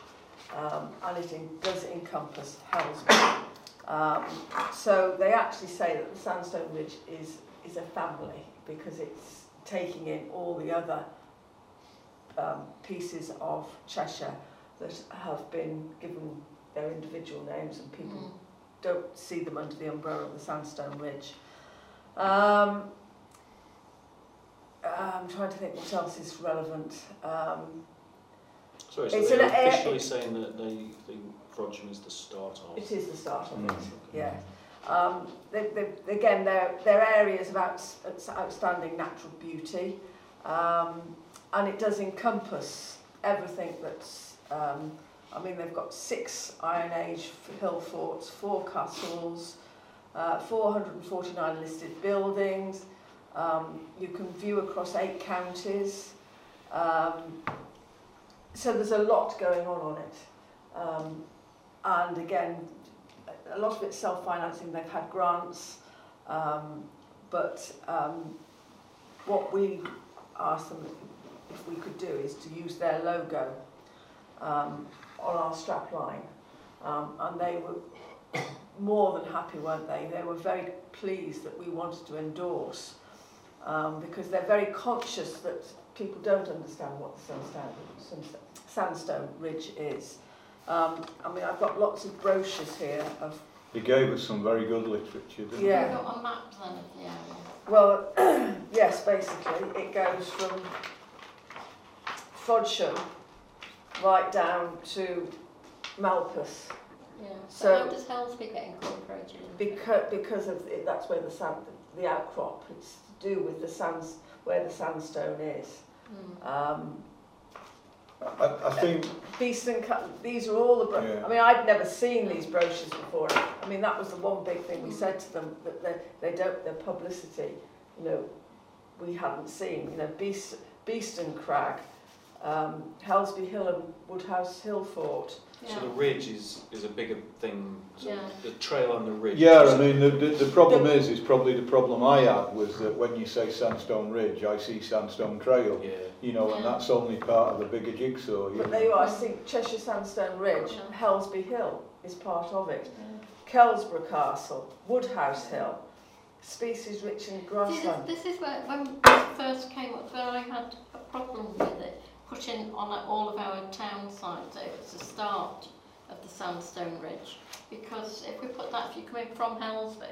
um, and it in, does encompass Hellsbury. Um, so they actually say that the Sandstone Ridge is is a family because it's taking in all the other um, pieces of Cheshire that have been given their individual names and people Mm. don't see them under the umbrella of the Sandstone Ridge. Um, I'm trying to think what else is relevant. Um, Sorry, so It's they're an air- officially saying that they think Frodsham is the start of. it is the start of it, Mm. yeah. Um, they, they, again, they're, they're areas of outs, outstanding natural beauty, um, and it does encompass everything that's. Um, I mean, they've got six Iron Age hill forts, four castles, uh, 449 listed buildings. Um, you can view across eight counties. Um, so there's a lot going on on it. Um, and again, a lot of it's self-financing. They've had grants, um, but um, what we asked them if we could do is to use their logo um, on our strap line. Um, and they were <coughs> more than happy, weren't they? They were very pleased that we wanted to endorse um, because they're very conscious that people don't understand what the sandstone, sandstone ridge is. Um, I mean, I've got lots of brochures here of, He gave us some very good literature, didn't Yeah. Have you got a map then of the area? well, <clears throat> yes, basically, it goes from Frodsham right down to Malpas. Yeah. So, So- how does Helsby get incorporated? Because, because of it, that's where the sand, the outcrop, it's to do with the sands, where the sandstone is. Mm. Um, I, I think, Beeston, these are all the, bro- Yeah. I mean, I'd never seen these brochures before. I mean, that was the one big thing we said to them, that they, they don't, their publicity, you know, we hadn't seen, you know, Beest, Beeston Crag, um, Helsby Hill and Woodhouse Hill Fort. Yeah. So the ridge is, is a bigger thing. So Yeah. the trail and the ridge. yeah, I mean, the, the, the problem is, is probably the problem I had was that when you say Sandstone Ridge, I see Sandstone Trail, Yeah. you know, and that's only part of the bigger jigsaw. But know. there you are, I think Cheshire Sandstone Ridge, Yeah. Helsby Hill is part of it. Yeah. Kelsborough Castle, Woodhouse Hill, species rich in See, this, this is where, when this first came up, where I had a problem with it, putting on all of our town sites, that it the start of the Sandstone Ridge. Because if we put that, if you come in from Helsby,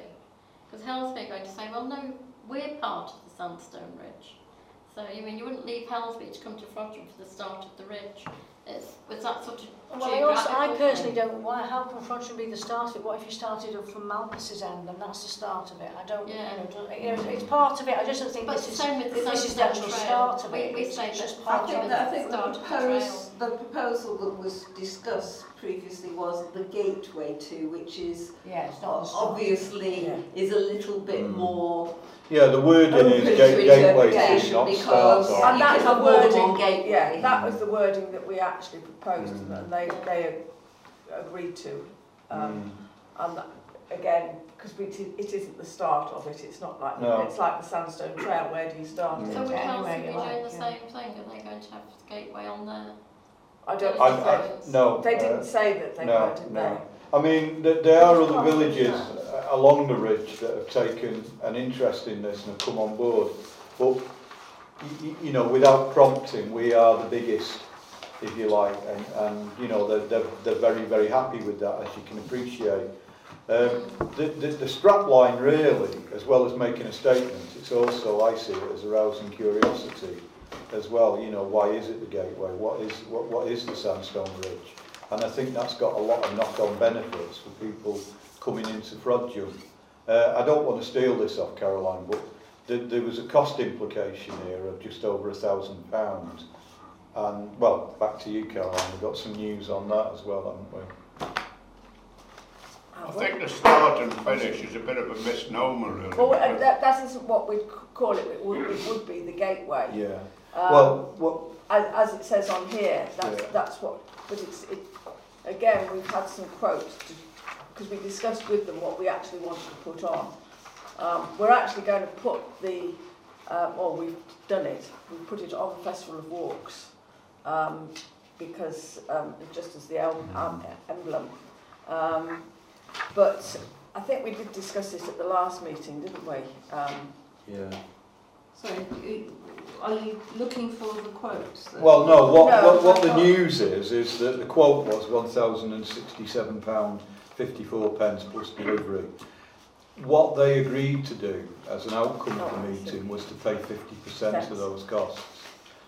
because Helsby are going to say, well, no, we're part of the Sandstone Ridge. So, you mean, you wouldn't leave Helsby to come to Frodsham for the start of the ridge. It's, was that sort of Well, I, also, I geographical personally thing? don't. Why? How can Frodsham be the start of it? What if you started up from Malpas's end and that's the start of it? I don't. Yeah. You know, do- you know, it's, it's part of it. I just don't think But this is. same with the this is the Sandstone actual Trail. start of We- it. we it's, say it's that- just I part of think it. that I think the, Start of the propose, the proposal that was discussed previously was the gateway to, which is Yeah, it's not the start. obviously Yeah. is a little bit Mm. more Yeah, the wording open is to gate, gateway to, interpretation not because start you. And that's the have more wording, one gateway. Yeah, that was the wording that we actually proposed Mm. and they, they agreed to. Um, Mm. And that, again, because it, i- it isn't the start of it, it's not like, No. it's like the Sandstone Trail, where do you start Mm. it? So would Anyway, Helsby be you doing like, the yeah. same thing? Are they going to have the gateway on there? I don't I, think I, no. they, they uh, didn't say that they no, were, did no. I mean, th- there are other villages along the ridge that have taken an interest in this and have come on board. But, you know, without prompting, we are the biggest, if you like, and, and you know, they're, they're, they're very, very happy with that, as you can appreciate. Um, the, the, the strap line really, as well as making a statement, it's also, I see it as arousing curiosity as well. You know, why is it the gateway? What is, what, what is the Sandstone Ridge? And I think that's got a lot of knock-on benefits for people coming into Frodsham. Uh, I don't want to steal this off Caroline, but there, there was a cost implication here of just over a thousand pounds. And, well, back to you, Caroline, we've got some news on that as well, haven't we? I think the start and finish is a bit of a misnomer, really. Well, uh, that, that isn't what we'd call it, it would, it would be the gateway. Yeah. Um, Well, what, as, as it says on here, that's, Yeah. that's what, but it's, it, again, we've had some quotes, because we discussed with them what we actually wanted to put on. Um, we're actually going to put the, um, or we've done it, we've put it on the Festival of Walks, um, because, um, just as the el- um, emblem. Um, but I think we did discuss this at the last meeting, didn't we? Um, Yeah. So, you- are you looking for the quotes? Well, no, what, No, what, what the news is, is that the quote was £1,067, 54 pence plus delivery. What they agreed to do as an outcome of Oh, the meeting was to pay 50% of those costs.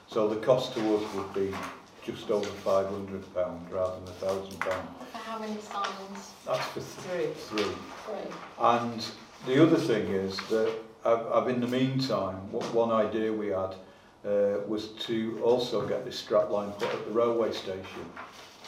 So the cost to us would be just over £500 rather than £1,000. For how many signs? That's for th- Three. three. Three. And the other thing is that I've, I've in the meantime, what one idea we had uh, was to also get this strap line put at the railway station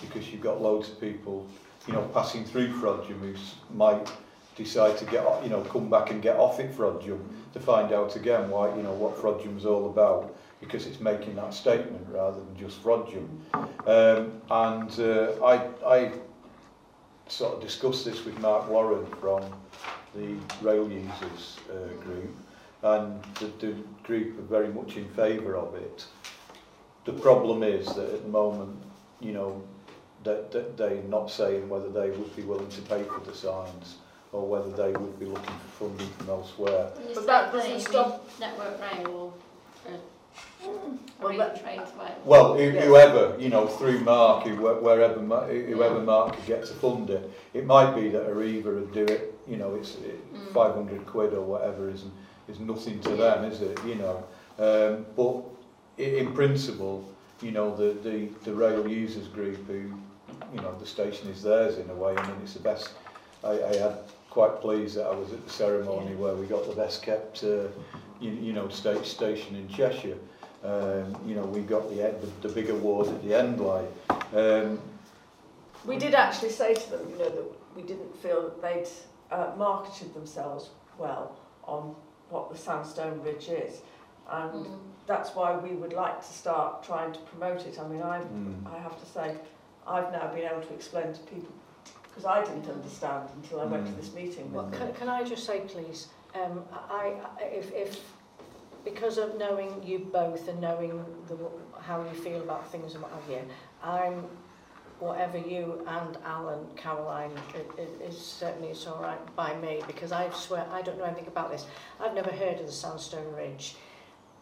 because you've got loads of people, you know, passing through Frodsham who might decide to get, you know, come back and get off at Frodsham to find out again why, you know, what Frodsham all about because it's making that statement rather than just Frodsham. Um, and uh, I, I sort of discussed this with Mark Warren from the rail users uh, group and the, the group are very much in favour of it. The problem is that at the moment, you know, that, that they're not saying whether they would be willing to pay for the signs or whether they would be looking for funding from elsewhere. But say that doesn't stop- Network Rail or uh, Well, that- Trains Wales? Well, who, Yes. whoever, you know, through Mark, who, wherever, Ma- whoever Mark could get to fund it, it might be that Arriva would do it, you know, it's Mm. 500 quid or whatever is, is nothing to them, is it, you know. Um, but in principle, you know, the, the, the rail users group who, you know, the station is theirs in a way, I mean, it's the best, I, I had quite pleased that I was at the ceremony where we got the best kept, uh, you, you know, state station in Cheshire. Um, you know, we got the, the, the big award at the end, like. Um, We did actually say to them, you know, that we didn't feel that they'd uh, marketed themselves well on what the Sandstone Ridge is. And Mm. that's why we would like to start trying to promote it. I mean, I, mm, I have to say, I've now been able to explain to people because I didn't understand until I went to mm. this meeting. Well, can, can I just say, please, um, I, I, if, if because of knowing you both and knowing the, how you feel about things and what have you, I'm whatever you and Alan, Caroline, it, it, is certainly it's all right by me because I swear I don't know anything about this. I've never heard of the Sandstone Ridge,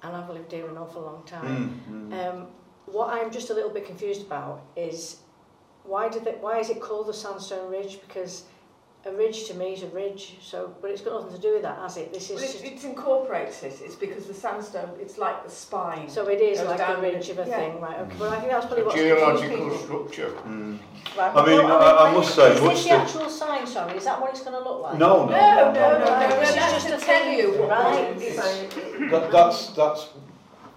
and I've lived here an awful long time. Mm, mm. Um, what I'm just a little bit confused about is why did it, why is it called the Sandstone Ridge? Because a ridge to me is a ridge, so but it's got nothing to do with that, has it? This is Well, it, it incorporates it. It's because the sandstone, it's like the spine. so it is like a the- ridge of a yeah. thing, right? Okay, well I think that's probably what's Geological structure. Mm. Right, I mean, well, I- I must say, is much this the the- actual sign? Sorry, is that what it's going to look like? No, no, No, no, no, no, Right, no, this is that's just to a tell thing, you what right? it is. That, that's that's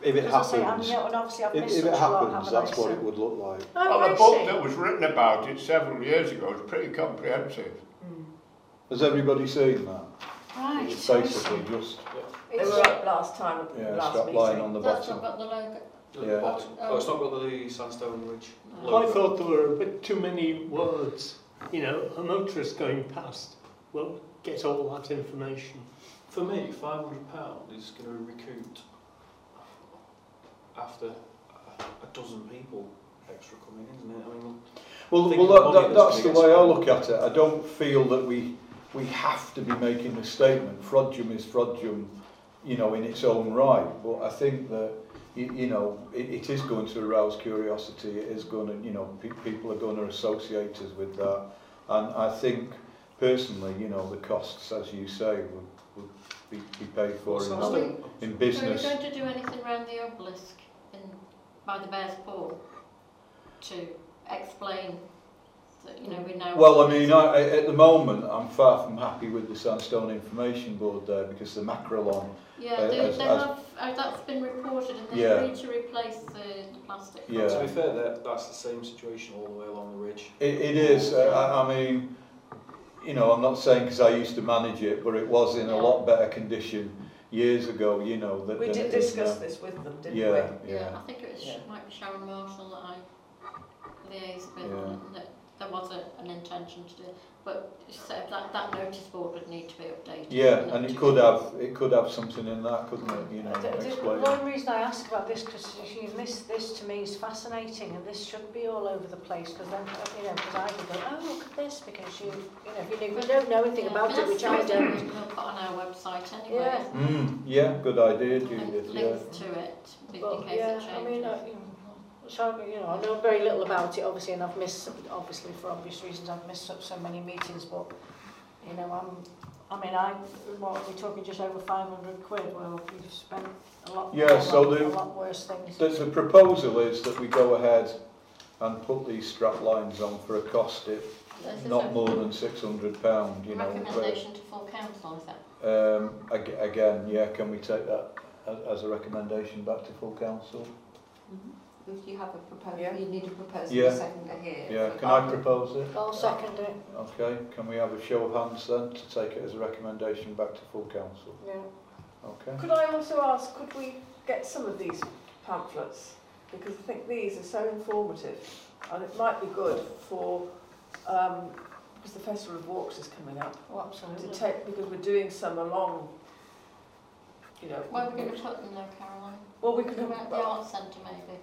if it As I say, I'm, happens. and obviously I've If, missed if it such a lot, happens, haven't I? that's what So- it would look like. Oh, Well, I the book see. that was written about it several years ago is pretty comprehensive. Mm. Has everybody seen that? Right, It's I basically see. just They It's- were up last time at the yeah, last strap meeting. line on the That's bottom. not got the logo. At the Yeah. bottom. Oh, it's not got the Sandstone Ridge No. I logo. thought there were a bit too many words. You know, a motorist going past will get all that information. For me, £500 is going to recoup after a a dozen people extra coming in, isn't it? I mean, Well, well that, that, that's that's the way I look at it. I don't feel that we we have to be making a statement. Frodsham is Frodsham, you know, in its own right. But I think that you, you know it, it is going to arouse curiosity. It is going to, you know, pe- people are going to associate us with that. And I think personally, you know, the costs, as you say, would, would be, be paid for what's in, Well, Sandstone? in Are you business. going to do anything around the obelisk in, by the Bears Paw to explain that, you know, we know... Well, I mean. I, I- at the moment, I'm far from happy with the Sandstone Information Board there because the Makrolon Yeah, uh, they, as- they as- have, uh, that's been reported and they Yeah. agreed to replace the, the plastic. Yeah. To be fair, that, that's the same situation all the way along the ridge. It, it is. Uh, I, I mean, you know, I'm not saying because I used to manage it, but it was in a lot better condition years ago. You know that. We than did discuss now. this with them, didn't Yeah, we? yeah. Yeah, I think it was Yeah. might be Sharon Marshall that I liaised with Yeah. on that there was a, an intention to do it. But so that, that notice board would need to be updated. Yeah, and it could have, it could have something in that, couldn't it, you know, The- the- explain. The reason I ask about this, because this, this to me is fascinating, and this should be all over the place, because then, you know, because I could go, oh, look at this, because you, you know, if you, if you don't know anything Yeah, about it, which I don't. We'll put on our website anyway. Yeah. Mm, yeah, good idea, And Judith, yeah. to it, in But, case yeah, it changes. I mean, uh, you know, so, you know, I know very little about it, obviously, and I've missed, obviously, for obvious reasons, I've missed so, so many meetings, but, you know, I'm, I mean, I, what, are talking just over 500 quid? Well, we've spent a lot, Yeah, a so lot, the- a lot worse things. The, the proposal is that we go ahead and put these strap lines on for a cost of This not more than six hundred pound, you know. Recommendation to full council, is that? Um, ag- again, yeah, can we take that as, as a recommendation back to full council? If you have a proposal, Yeah. you need a proposal, Yeah. a seconder here. Yeah, can I propose it? I'll second it, Okay, can we have a show of hands then to take it as a recommendation back to full council? yeah. Okay. Could I also ask, could we get some of these pamphlets? Because I think these are so informative and it might be good for, um, because the Festival of Walks is coming up, Oh, to absolutely. take, because we're doing some along, you know. Where are we going to put them though, Caroline? Well, we could have, Around the arts centre maybe?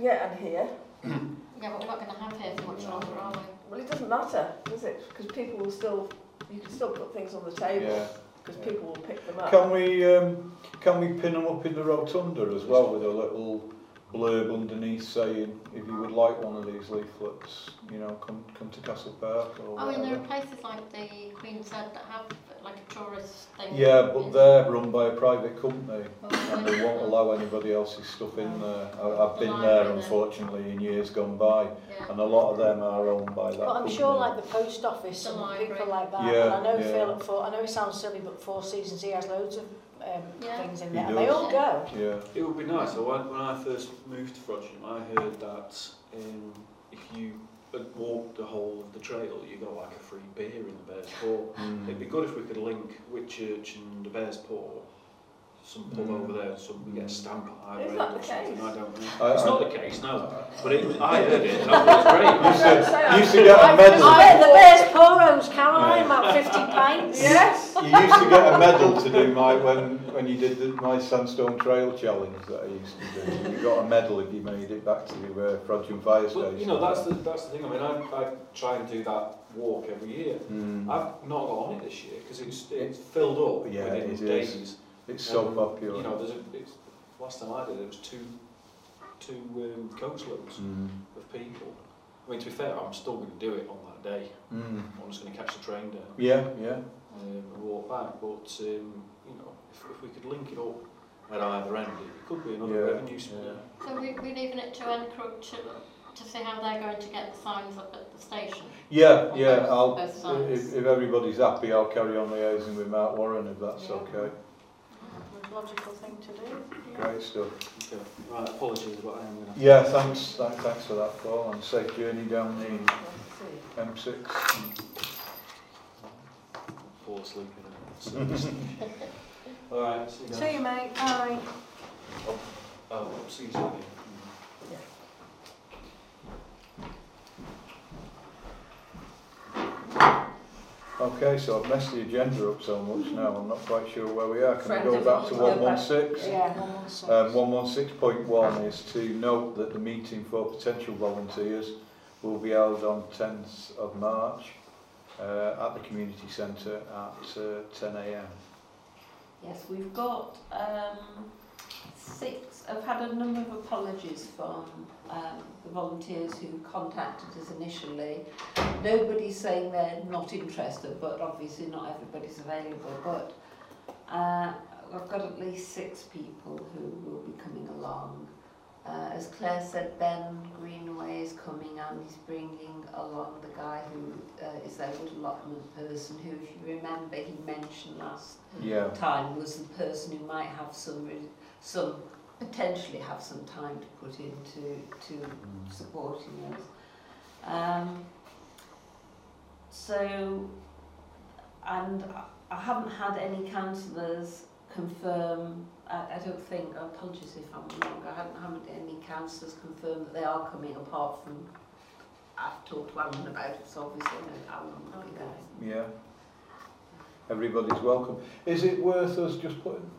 Yeah, and here. <clears throat> Yeah, but we're not going to have here for much longer, are we? Well, it doesn't matter, does it? Because people will still, you can still put things on the table, Yeah. because yeah. people will pick them up. Can we, um, can we pin them up in the rotunda as well with a little blurb underneath saying, if you would like one of these leaflets, you know, come, come to Castle Park or I mean, there are places like the Queen's Head that have like a tourist thing. Yeah, but they're run by a private company Well, and they won't allow anybody else's stuff in there. I, I've been The there library then. unfortunately in years gone by Yeah. and a lot of them are owned by that But I'm company. sure like the post office The and library. people like that, Yeah, and I know yeah. Phil, for, I know it sounds silly, but Four Seasons, he has loads of um, Yeah. things in there, and they all go. Yeah, It would be nice. So when, when I first moved to Frodsham, I heard that um, if you walked the whole of the trail, you got like a free beer in the Bears Paw. Mm. It'd be good if we could link Whitchurch and the Bears Paw, some pub over there, so we get a stamp on Is either that the case? I don't know. I- it's I- not the case, no. But it, I <laughs> heard it. and I thought it was great. You I used to, I- you used to get a I, medal. the Bears Paw Rose, Caroline, about 50 <laughs> pints. Yes! You used to get a medal to do my when when you did the, my sandstone trail challenge that I used to do. You got a medal if you made it back to uh, Frodsham Fire Station. Well, you know, that's the, that's the thing. I mean, I, I try and do that walk every year. Mm. I've not got on it this year because it's it's filled up Yeah, within it is. days. It's so Um, popular. You know, there's a, it's, last time I did it, it was two two um, coastloads Mm. of people. I mean, to be fair, I'm still going to do it on that day. Mm. I'm just going to catch the train down Yeah, yeah. um, and walk back. But um, you know, if, if we could link it up at either end, it could be another Yeah, revenue stream. yeah. So we, we're leaving it to Encrook to, to see how they're going to get the signs up at the station. Yeah, yeah. both- I'll both if, if everybody's happy, I'll carry on liaising with Mark Warren if that's Yeah. okay. Logical thing to do. Great stuff. Okay. Right, apologies, but I am going to Yeah, thanks, thanks, thanks for that, Paul, and safe journey down the M6. fall asleep in. So, all right, see you guys. See you, mate. Bye. Oh, oh see you soon. Okay, so I've messed the agenda up so much now, I'm not quite sure where we are. Can Friend we go back to go back. 116? Yeah, one. Um, 116.1 is to note that the meeting for potential volunteers will be held on 10th of March uh, at the community centre at uh, 10am. Yes, we've got um, six, I've had a number of apologies from um, the volunteers who contacted us initially. Nobody's saying they're not interested, but obviously not everybody's available. But uh, I've got at least six people who will be coming along. Uh, as Claire said, Ben Greenway is coming and he's bringing along the guy who uh, is their wood allotment person who, if you remember, he mentioned last Yeah. time was the person who might have some, re- some potentially have some time to put into to supporting us. Um, so, and I- haven't had any councillors confirm. I, I don't think. I'm apologies if I'm wrong. I haven't, haven't any councillors confirm that they are coming apart from I've talked to Alan about it, so obviously know Alan will be there. Yeah. Everybody's welcome. Is it worth us just putting,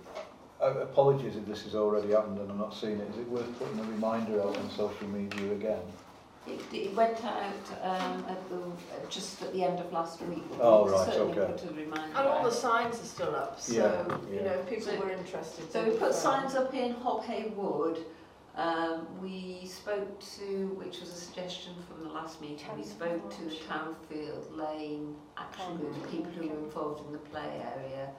uh, apologies if this has already happened and I'm not seeing it, is it worth putting a reminder out on social media again? It, it went out um, at the, just at the end of last week. but Oh, we right, certainly okay. put a reminder And all the signs are still up, so, Yeah, you know, people So- were interested. So we put could, signs up in Hobhay Wood. Um, we spoke to, which was a suggestion from the last meeting, we spoke to the Townfield Lane action group, the people who were involved in the play area.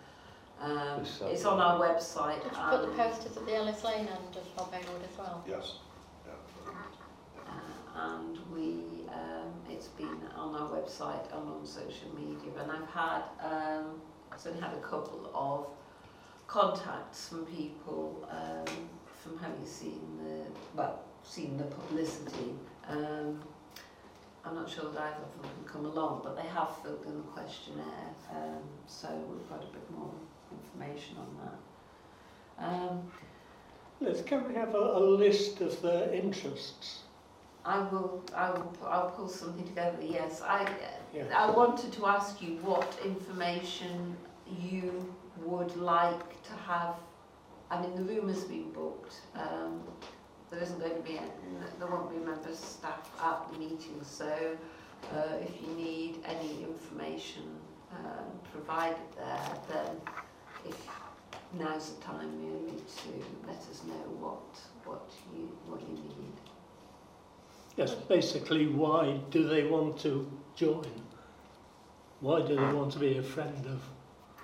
Um, uh, it's on our website. Did you put the um, posters at the Ellis Lane end of Hobay Road as well? Yes. Yeah. Uh, and we, um, it's been on our website and on social media. And I've had, um, I've only had a couple of contacts from people um, from having seen the, well, seen the publicity. Um, I'm not sure that either of them can come along, but they have filled in the questionnaire, um, so we've got a bit more information on that. Um, Liz, can we have a, a list of their interests? I will, I will, I'll pull something together. Yes, I, Yeah. I wanted to ask you what information you would like to have. I mean, the room has been booked. Um, there isn't going to be, there won't be members staff at the meeting. So, uh, if you need any information um, provided there, then now's the time really to let us know what what you what you need. Yes, basically, why do they want to join? Why do they want to be a friend of?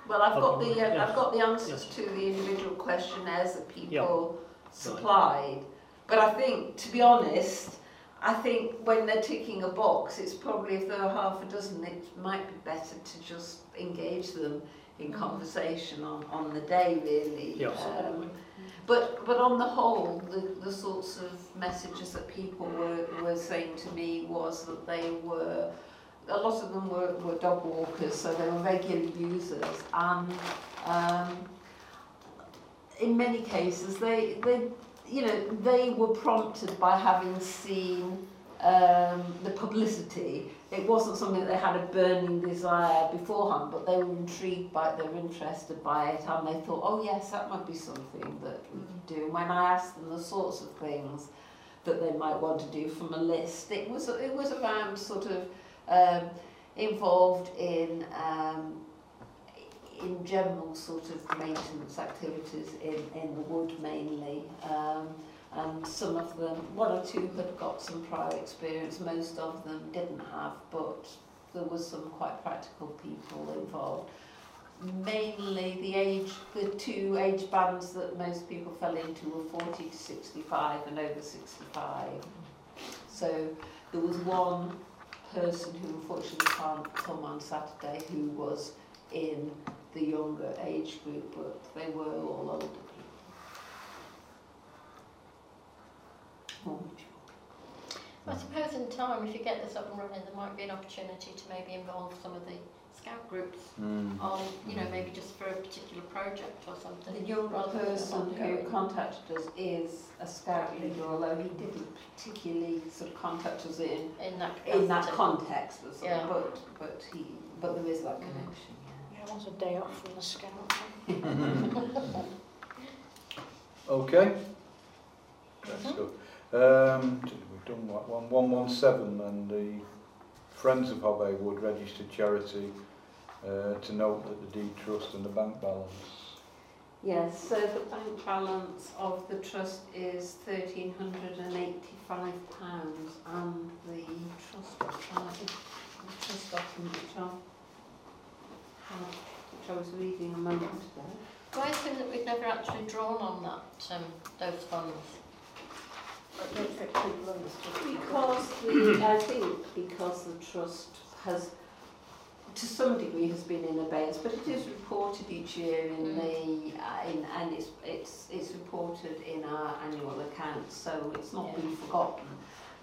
Well, I've got the uh, Yes. I've got the answers Yes. to the individual questionnaires that people Yeah. supplied. But I think, to be honest, I think when they're ticking a box, it's probably if there are half a dozen, it might be better to just engage them in conversation on, on the day, really. Um, but but on the whole, the, the sorts of messages that people were, were saying to me was that they were a lot of them were, were dog walkers, so they were regular users, and um, in many cases they, they, you know, they were prompted by having seen um, the publicity, it wasn't something that they had a burning desire beforehand, but they were intrigued by it, they were interested by it, and they thought, oh yes, that might be something that we could do. And when I asked them the sorts of things that they might want to do from a list, it was, it was around sort of um, involved in um, in general sort of maintenance activities in, in the wood mainly. Um, and some of them, one or two had got some prior experience, most of them didn't have, but there was some quite practical people involved. Mainly the age, the two age bands that most people fell into were 40 to 65 and over 65. So there was one person who unfortunately can't come on Saturday who was in the younger age group, but they were all older people. More. I suppose in time, if you get this up and running, there might be an opportunity to maybe involve some of the scout groups Mm. on, you know, maybe just for a particular project or something. The younger rather person who contacted us is a scout leader, although he didn't particularly sort of contact us in, in that in that context, but, sort of- Yeah. but, but he, but there is that Mm. connection, yeah. Yeah, I want a day off from the scout. <laughs> Okay. Great stuff. Um, we've done what, one, one one seven and the Friends of Hobhay Wood registered charity uh, to note that the deed trust and the bank balance. Yes, so the bank balance of the trust is thirteen hundred and eighty-five pounds and the trust, uh, the trust document which I, uh, which I was reading a moment ago. Why is it that we've never actually drawn on that, um, those funds? I don't think people understood. Because the, I think because the trust has, to some degree, has been in abeyance, but it is reported each year in Mm. the, uh, in, and it's, it's, it's reported in our annual accounts, so it's not Yeah. been forgotten.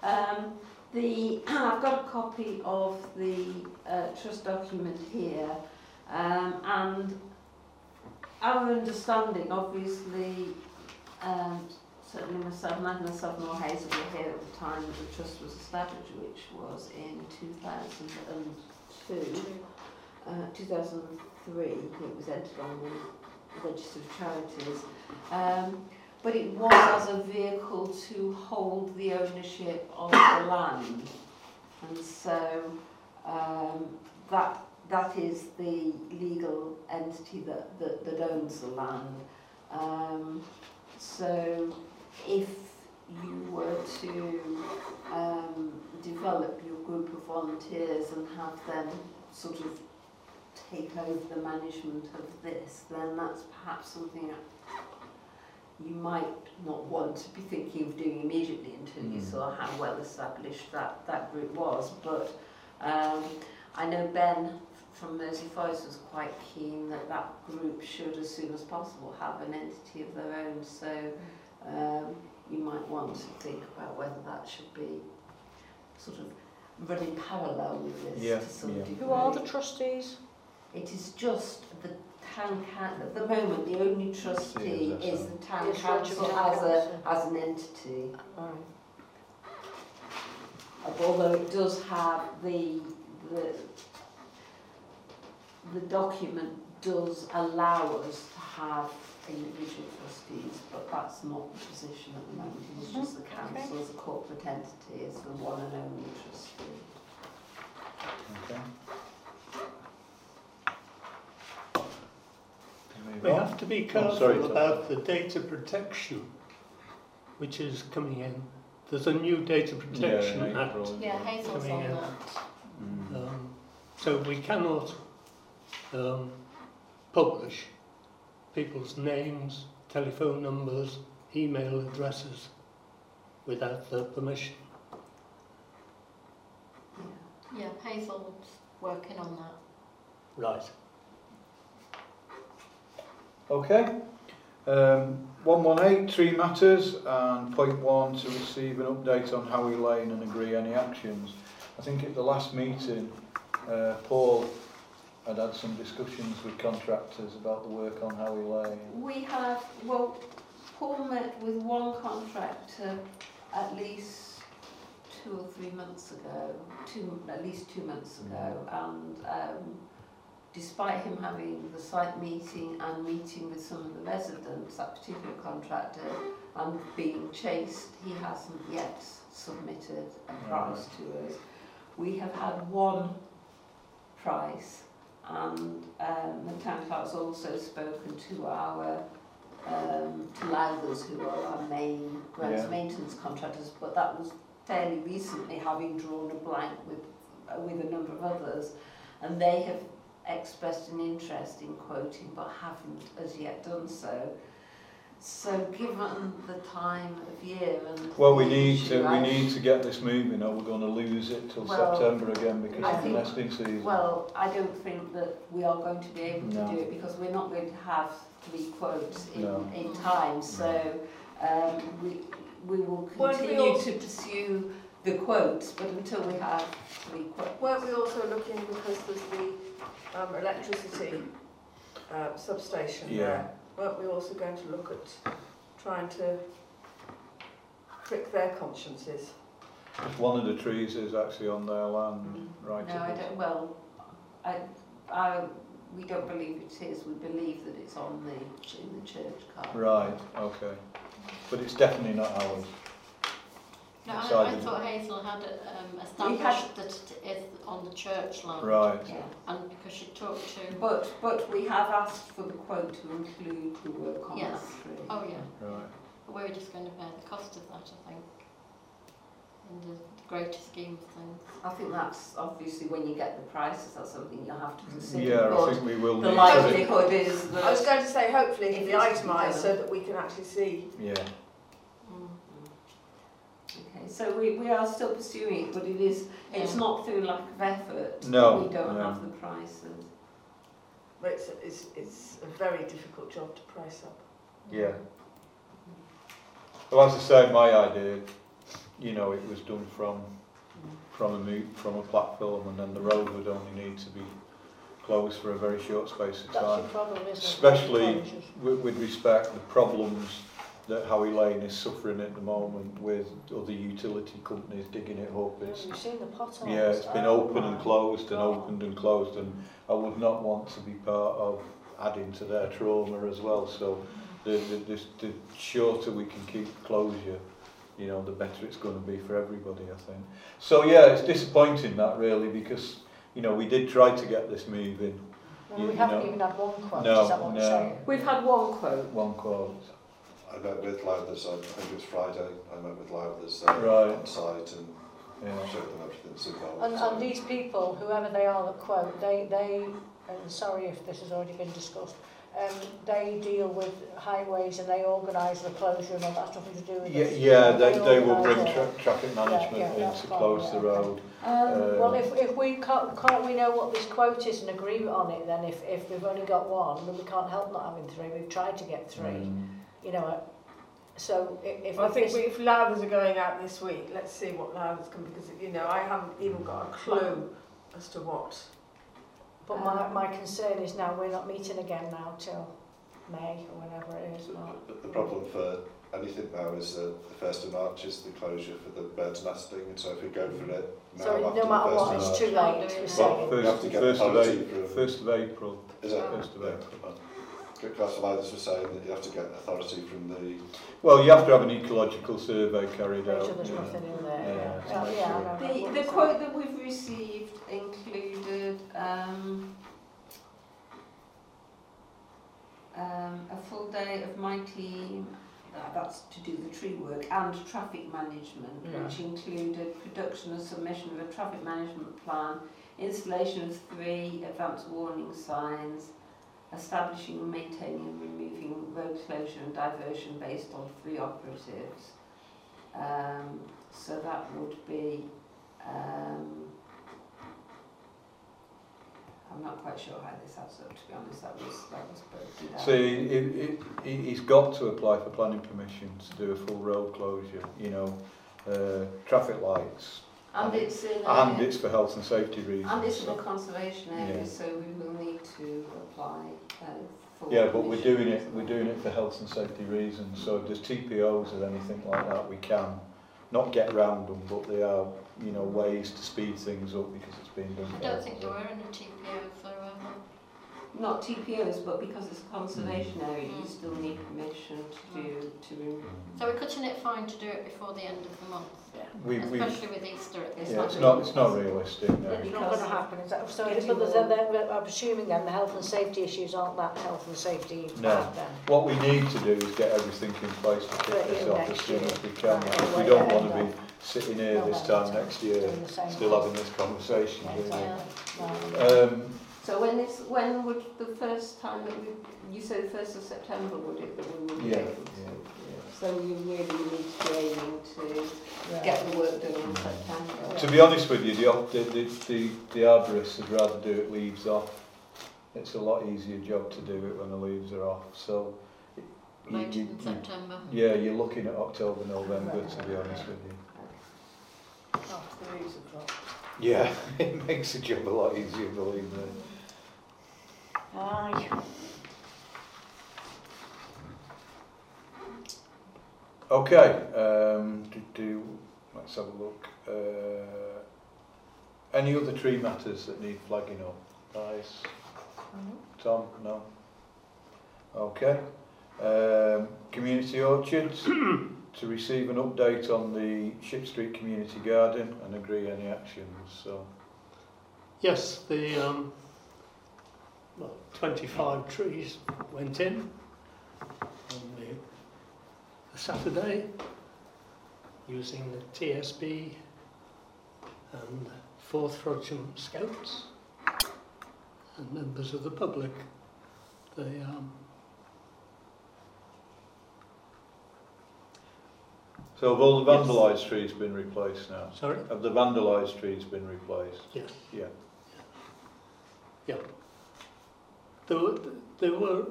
Um, the, <clears throat> I've got a copy of the uh, trust document here, um, and our understanding, obviously, um, certainly myself, neither myself nor Hazel were here at the time that the trust was established, which was in 2002. Uh, 2003, it was entered on the Register of Charities. Um, but it was as a vehicle to hold the ownership of the land. And so um, that, that is the legal entity that, that, that owns the land. Um, so if you were to um, develop your group of volunteers and have them sort of take over the management of this, then that's perhaps something that you might not want to be thinking of doing immediately until you Mm. saw how well established that, that group was. But um, I know Ben from Mersey Forest was quite keen that that group should, as soon as possible, have an entity of their own. So um, you might want to think about whether that should be sort of running parallel with this Yeah, to some yeah. degree. Who are the trustees? It is just the town council, at the moment, the only trustee Yes, is the town Yes, council Roger as Town a, as an entity. Right. Although it does have the, the, the document does allow us to have individual trustees, but that's not the position at the moment. It is just the council as a corporate entity is the one and only trustee. Okay. Move We on. have to be Oh, careful sorry, Tom. about the data protection which is coming in. There's a new Data Protection Yeah, Act. April. Yeah, Hazel's Coming on in. that. Mm. Um, so we cannot um, publish people's names, telephone numbers, email addresses without their permission. Yeah. Yeah, Hazel's working on that. Right. Okay. Um, 118, three matters, and point one to receive an update on Howey Lane and agree any actions. I think at the last meeting, uh, Paul had had some discussions with contractors about the work on Howey Lane. We have, well, Paul met with one contractor at least two or three months ago, two, at least two months ago, and um, despite him having the site meeting and meeting with some of the residents, that particular contractor, and being chased, he hasn't yet submitted a price to us. We have had one price, and um, the town council also spoken to our um, to Lowthers who are our main grounds yeah. maintenance contractors, but that was fairly recently having drawn a blank with uh, with a number of others, and they have expressed an interest in quoting but haven't as yet done so. So, given the time of year and Well, we need issue, to, we need to get this moving, or we're going to lose it till Well, September again because I of the think- nesting season. Well, I don't think that we are going to be able to do it because we're not going to have three quotes in, No. in time. So um, we, we will Weren't we continue to pursue the quotes, but until we have three quotes. Weren't we also looking, because there's the um, electricity uh, substation Yeah. there, weren't we also going to look at trying to prick their consciences? One of the trees is actually on their land, mm. right? No, I don't. Well, I, I, we don't believe it is. We believe that it's on the in the church car. Right, okay. But it's definitely not ours. No, I, I thought Hazel had um, We had- established that it is on the church land. Right. Yeah. And because she talked to... But but we have asked for the quote to include the work on Yes. that tree. Oh, yeah. Right. But we're just going to bear the cost of that, I think, in the, the greater scheme of things. I think that's obviously when you get the prices, that's something you'll have to consider. Yeah, I think we will the need to. likelihood is I was going to say, hopefully it can If be it's itemised so that we can actually see. Yeah, Mm. Okay, so we, we are still pursuing it, but it is it's not through lack of effort. No, we don't no. have the prices. But it's, it's, it's a very difficult job to price up. yeah. Well, as I say, my idea, you know, it was done from from a mo- from a platform, and then the road would only need to be closed for a very short space of That's time. your problem, isn't it? Especially Closures. with, with respect the problems that Howey Lane is suffering at the moment with other utility companies digging it up. It's, You've seen the potholes. yeah, it's been Oh open and my closed and opened and closed and I would not want to be part of adding to their trauma as well. So the, the, the, the shorter we can keep closure, you know, the better it's going to be for everybody, I think. So yeah, it's disappointing that really because, you know, we did try to get this moving. Well, you we haven't know. even had one quote, No, is that what no. we're saying? We've had one quote. One quote. I met with Lowthers, I think it was Friday, I met with Lowthers uh, Right. on site and Yeah. showed them everything that's involved. And, and these people, whoever they are that quote, they, they, and sorry if this has already been discussed, um, they deal with highways and they organise the closure and all that's nothing to do with Yeah, this. yeah, they, they will bring tra traffic management yeah, in to fine, close yeah, the road. Um, well, Um, if, if we can't, can't we know what this quote is and agree on it, then if, if we've only got one, then we can't help not having three. We've tried to get three, Mm. You know. uh, So i- if I think we, if Lowthers are going out this week, let's see what Lowthers can, because, you know, I haven't even got a clue as to what. but my, my concern is now we're not meeting again now till May or whenever it is. Mark. The, the problem for anything now is that the 1st of March is the closure for the birds nesting, and so if we go for it now So after no matter the 1st what, of it's March, too late. Well, saying. we have First, to get first, of authority April, first of April. is it? First of April. Councillor Lowthers was saying that you have to get authority from the Well, you have to have an ecological survey carried out. sure there's yeah. nothing in there. Yeah, Yeah, to yeah, make yeah, sure. The, the quote that we've received included um, um, a full day of my team, uh, that's to do the tree work, and traffic management, Yeah. which included production and submission of a traffic management plan, installation of three advance warning signs, establishing, maintaining and removing road closure and diversion based on three operatives. Um, so that would be, um, I'm not quite sure how this adds up, to be honest, that was, that was broken down. So he, he- he's got to apply for planning permission to do a full road closure, you know, uh, traffic lights. And it's in uh, a, and it's for health and safety reasons. And it's in a conservation area, yeah. so we will need to apply uh, for. Yeah, but we're doing it. We're doing it for health and safety reasons. So if there's TPOs or anything like that, we can not get round them, but they are you know ways to speed things up because it's being done. I don't think there were any TPOs Not TPOs, but because it's a conservation Mm. area, you still need permission to do, to remove. So we're cutting it fine to do it before the end of the month, We, we, especially with Easter at this It's yeah, it's time. not, it's not realistic, no. It's not going to happen. Is that, so, Getting but there's, more- then, then, I'm assuming then the health and safety issues aren't that health and safety No. bad then. What we need to do is get everything in place to kick this off as soon as we can. Right, because we don't want to be sitting here No, this time next year, doing the same still having this conversation. Yeah, do we? yeah. Um, So when is, when would the first time that we, you say the first of September, would it, that we would be Yeah, able to? yeah, So you really need to be aiming to Yeah. get the work done in mm. September. To be honest with you, the, op- the, the, the, the arborists would rather do it leaves off. It's a lot easier job to do it when the leaves are off, so. you- Later you- in you- September. Yeah, you're looking at October, November, to be honest with you. Oh, the leaves have dropped. Yeah, <laughs> it makes the job a lot easier, believe me. Aye. Okay, um, do, do, let's have a look. Uh, any other tree matters that need flagging up? Guys? Tom? No? Okay. Um, community orchards, <clears throat> to receive an update on the Ship Street Community Garden and agree any actions, so. Yes, the um, well, 25 trees went in on the, the Saturday using the TSB and Fourth Frodsham Scouts and members of the public. They um, So have all the Yes. vandalised trees been replaced now? sorry, Have the vandalised trees been replaced? yes. Yeah. Yeah. There were, there were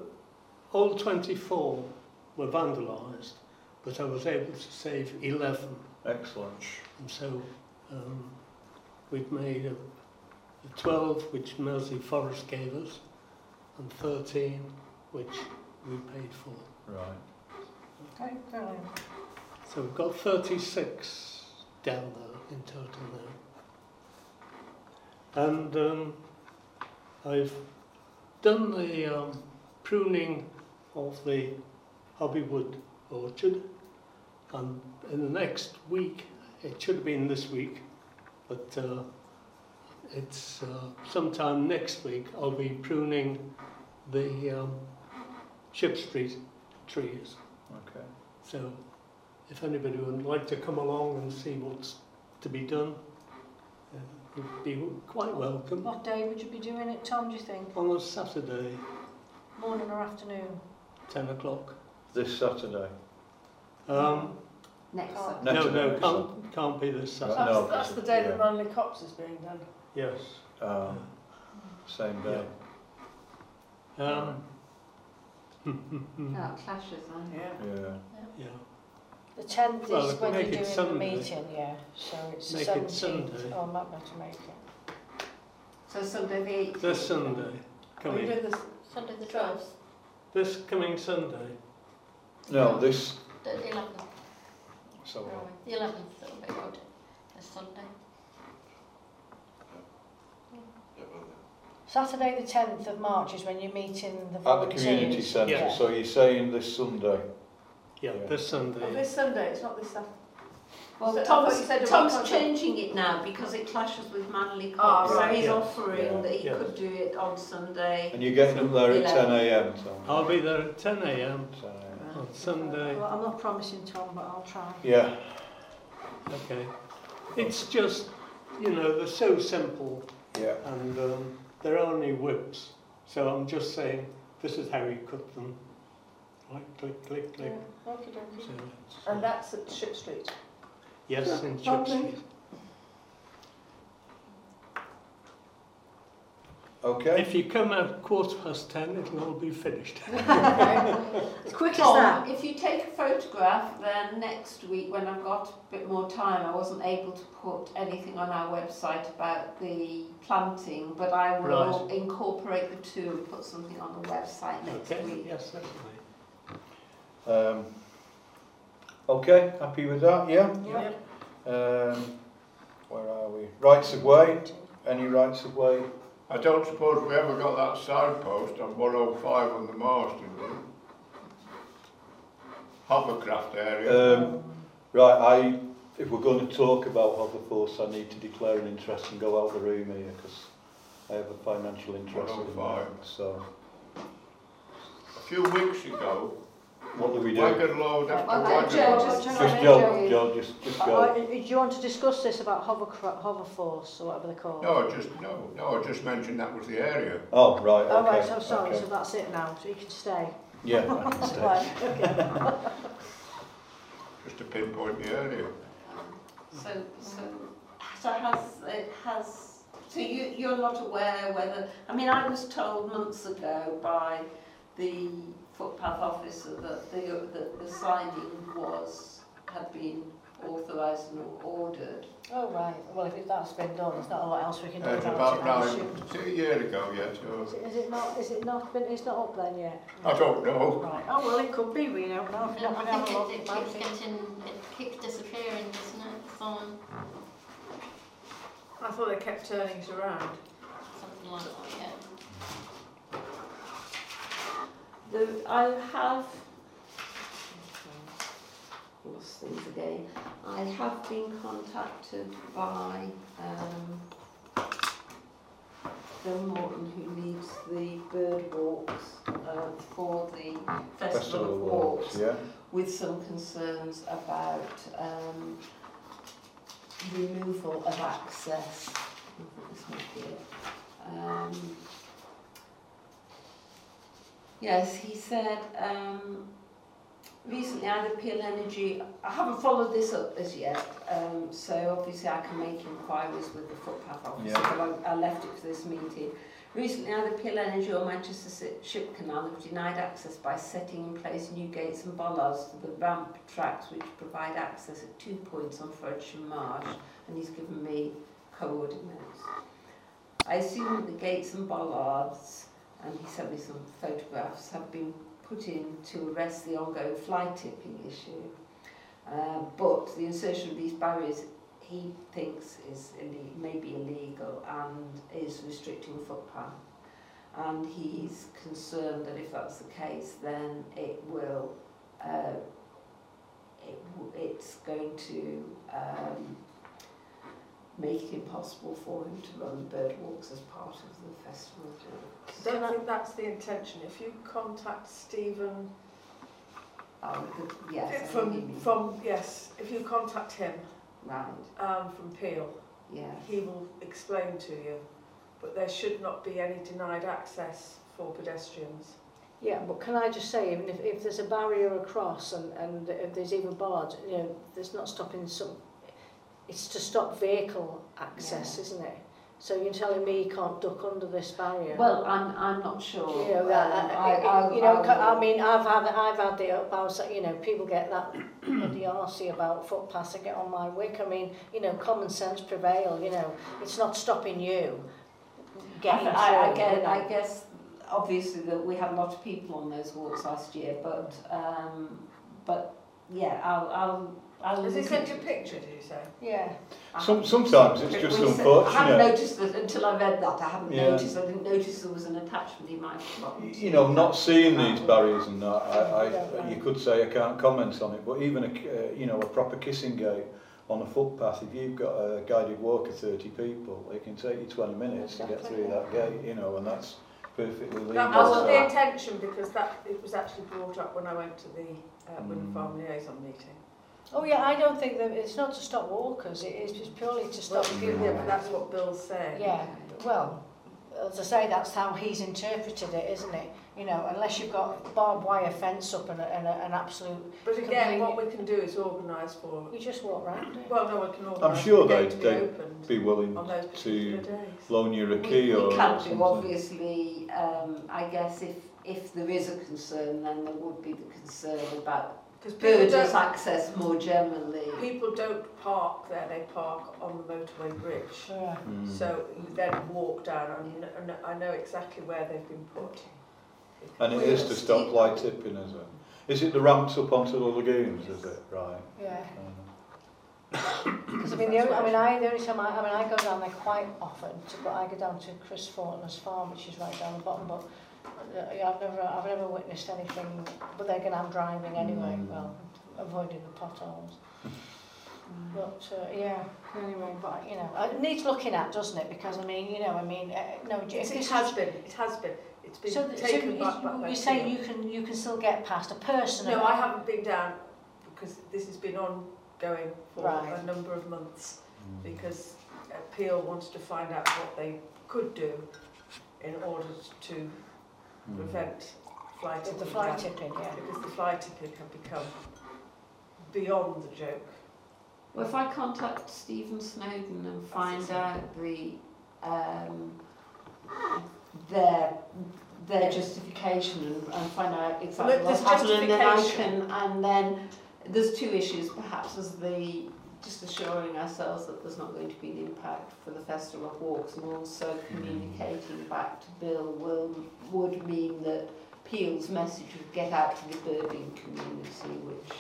all 24 were vandalised, but I was able to save 11. Excellent. And so um, we've made a, a 12 which Mersey Forest gave us and 13 which we paid for. Right. Okay, Caroline. So we've got 36 down there in total now. And um, I've done the um, pruning of the Hobhay Wood orchard. And in the next week, it should have been this week, but uh, it's uh, sometime next week, I'll be pruning the um, Ship Street trees. Okay. So if anybody would like to come along and see what's to be done, would be quite welcome. What day would you be doing it, Tom, do you think? On a Saturday, Morning or afternoon? 10 o'clock. This Saturday. Um, Next Oh. Saturday. Next no, no, can't, can't be this Saturday. That's, No, that's the day it- that yeah. Manley Cops is being done. Yes. Um, same day. Yeah. Um, That <laughs> clashes, huh? Yeah. Yeah. yeah. The 10th Well, is when you're make it doing the meeting, yeah. So it's Make the it 17th. Sunday. Oh, I'm not going to make it. So Sunday the 8th. This Sunday, Are you coming, doing this? Sunday the 12th, this coming Sunday. No, this. the 11th, So, where are we? the 11th, it'll be good, this Sunday. Saturday the 10th of March is when you're meeting the at the community centre. Yeah. So you're saying this Sunday? Yeah, Yeah. this Sunday. Oh, this Sunday, it's not this Saturday. Well, So- Tom's, you said Tom's changing it now because it clashes with Manley Ah, Copse. so he's yeah. offering Yeah. that he Yeah. could do it on Sunday. And you're getting up there at 10 a.m. Tom? I'll be there at 10 a.m. 10 on Sunday. Well, I'm not promising, Tom, but I'll try. Yeah. Okay. It's just, you know, they're so simple Yeah. and um, they're only whips. So I'm just saying, this is how you cut them. Right, click, click, click. Yeah, okie dokie. So it's, And that's at Ship Street. yes, in Chip Lovely. Street. Okay. If you come at quarter past 10, it'll all be finished. <laughs> As quick as Tom, that. if you take a photograph, then next week when I've got a bit more time, I wasn't able to put anything on our website about the planting, but I will incorporate the two and put something on the website next Okay, week. yes, definitely. Um, okay, happy with that, yeah? Yeah. Um, where are we? Rights of way? Any rights of way? I don't suppose we ever got that signpost on 105 on the marsh, did we? Hovercraft area. Um, right, I, if we're going to talk about Hoverforce, I need to declare an interest and go out the room here because I have a financial interest in that. 105. So, A few weeks ago, what do we do? wagon load after Okay, wagon Joe, load. just- Just Joe, Joe, just, just Uh, go. uh, do you want to discuss this about hover, hover force or whatever they're called? No, I just, no, no, I just mentioned that was the area. Oh, right, okay. Oh, right, so sorry, okay. so that's it now, so you can stay. Yeah, <laughs> I can stay. Right, okay. <laughs> Just to pinpoint the area. So, so, so has, it has, so you, you're not aware whether, I mean, I was told months ago by the footpath officer that the, that the signing was, had been authorised and ordered. Oh, right, well, if that's been done, there's not a lot else we can do Uh, It's about it, about I nine, assume. is it a year ago yet, Is or? it- Is it not, is it not been, it's not up then yet? I don't know. Right, oh, well, it could be, we don't know, if you're And not I going to have think it, it it keeps be. getting, it keeps disappearing, doesn't it? It's on I thought they kept turning it around. something like that, yeah. The, I have lost things again. I have been contacted by um, Phil Morton, who leads the bird walks uh, for the Festival, Festival of of Walks, Walks, yeah? with some concerns about um, removal of access. I think this might be it. Um, Yes, he said, um, recently either Peel Energy, I haven't followed this up as yet, um, so obviously I can make inquiries with the footpath officer, Yeah. but I, I left it for this meeting. Recently either Peel Energy or Manchester Ship Canal have denied access by setting in place new gates and bollards to the ramp tracks which provide access at two points on Frodsham Marsh, and he's given me coordinates. I assume that the gates and bollards and he sent me some photographs, have been put in to arrest the ongoing fly tipping issue. Uh, but the insertion of these barriers he thinks is illegal, may be illegal and is restricting footpath. And he's concerned that if that's the case, then it will, uh, it, it's going to um, make it impossible for him to run bird walks as part of the festival walks. I don't think that's the intention. If you contact Stephen Oh, the- yes, I know what you from, from, yes, if you contact him right, um, from Peel, yeah. he will explain to you. But there should not be any denied access for pedestrians. Yeah, but can I just say, even if, if there's a barrier across and, and if there's even barred, you know, there's not stopping some, it's to stop vehicle access, Yeah. isn't it? So you're telling me you can't duck under this barrier? Well, I'm, I'm not sure. you know, that, Um, uh, I, I, you know, I, I mean, I've had, I've had the up you know, people get that bloody arsey about footpaths and get on my wick. I mean, you know, common sense prevail, you know, it's not stopping you getting I, I, I, guess, you know. I guess obviously that we had a lot of people on those walks last year, but um, but yeah, I'll I'll. I'll Has he sent you a picture, do you say? Yeah. I Some, haven't- sometimes it's we just said- I haven't unfortunate. noticed that until I read that. I haven't Yeah. noticed. I didn't notice there was an attachment. He might have forgotten. You know, not seeing these barriers and that, I, I, you could say I can't comment on it, but even a, uh, you know, a proper kissing gate on a footpath, if you've got a guided walk of 30 people, it can take you 20 minutes to get through that gate, you know, and that's perfectly legal. That wasn't the so- intention because that it was actually brought up when I went to the uh, Wind Mm. Farm liaison meeting. Oh yeah, I don't think that it's not to stop walkers. It is just purely to stop Well, people. yeah, but that's what Bill's saying. Yeah, well, as I say, that's how he's interpreted it, isn't it? You know, unless you've got barbed wire fence up and, a, and a, an absolute, But again, Completely. what we can do is organise for. you just walk round it. Well, no, we can organise sure the gate they'd- to be they'd opened Be willing to days. loan you a We, key or we can't do obviously. Um, I guess if if there is a concern, then there would be the concern about Because people birders don't, access more generally. people don't park there; they park on the motorway bridge. Yeah. Mm. So you then walk down, and, and I know exactly where they've been put. And it is to stop fly tipping, is it? Is it the ramps up onto the lagoons, is it? Right. Yeah. <coughs> Um, Because I mean, the only, I mean, I the only time I, I mean, I go down there quite often. To, but I go down to Chris Fortner's farm, which is right down the bottom. But yeah, I've never, I've never witnessed anything. But they're going to have driving anyway. Mm. Well, avoiding the potholes. But uh, yeah, anyway, but you know, it needs looking at, doesn't it? Because I mean, you know, I mean, uh, no, if it has been. It has been. It's been So, th- so taken back, back you say Peel. you can you can still get past a person. No, I haven't been down because this has been ongoing for Right. a number of months mm. because uh, Peel wanted to find out what they could do in order to Mm. Prevent fly With tipping. the fly tipping, yeah. Because the fly tipping had become beyond the joke. Well, if I contact Stephen Snowden and find out the um, their their justification and, and find out exactly Well, what's there's happening, then I justification. can and then there's two issues. Perhaps as the just assuring ourselves that there's not going to be an impact for the festival of walks, and also mm. communicating back to Bill will would mean that Peel's message would get out to the birding community, which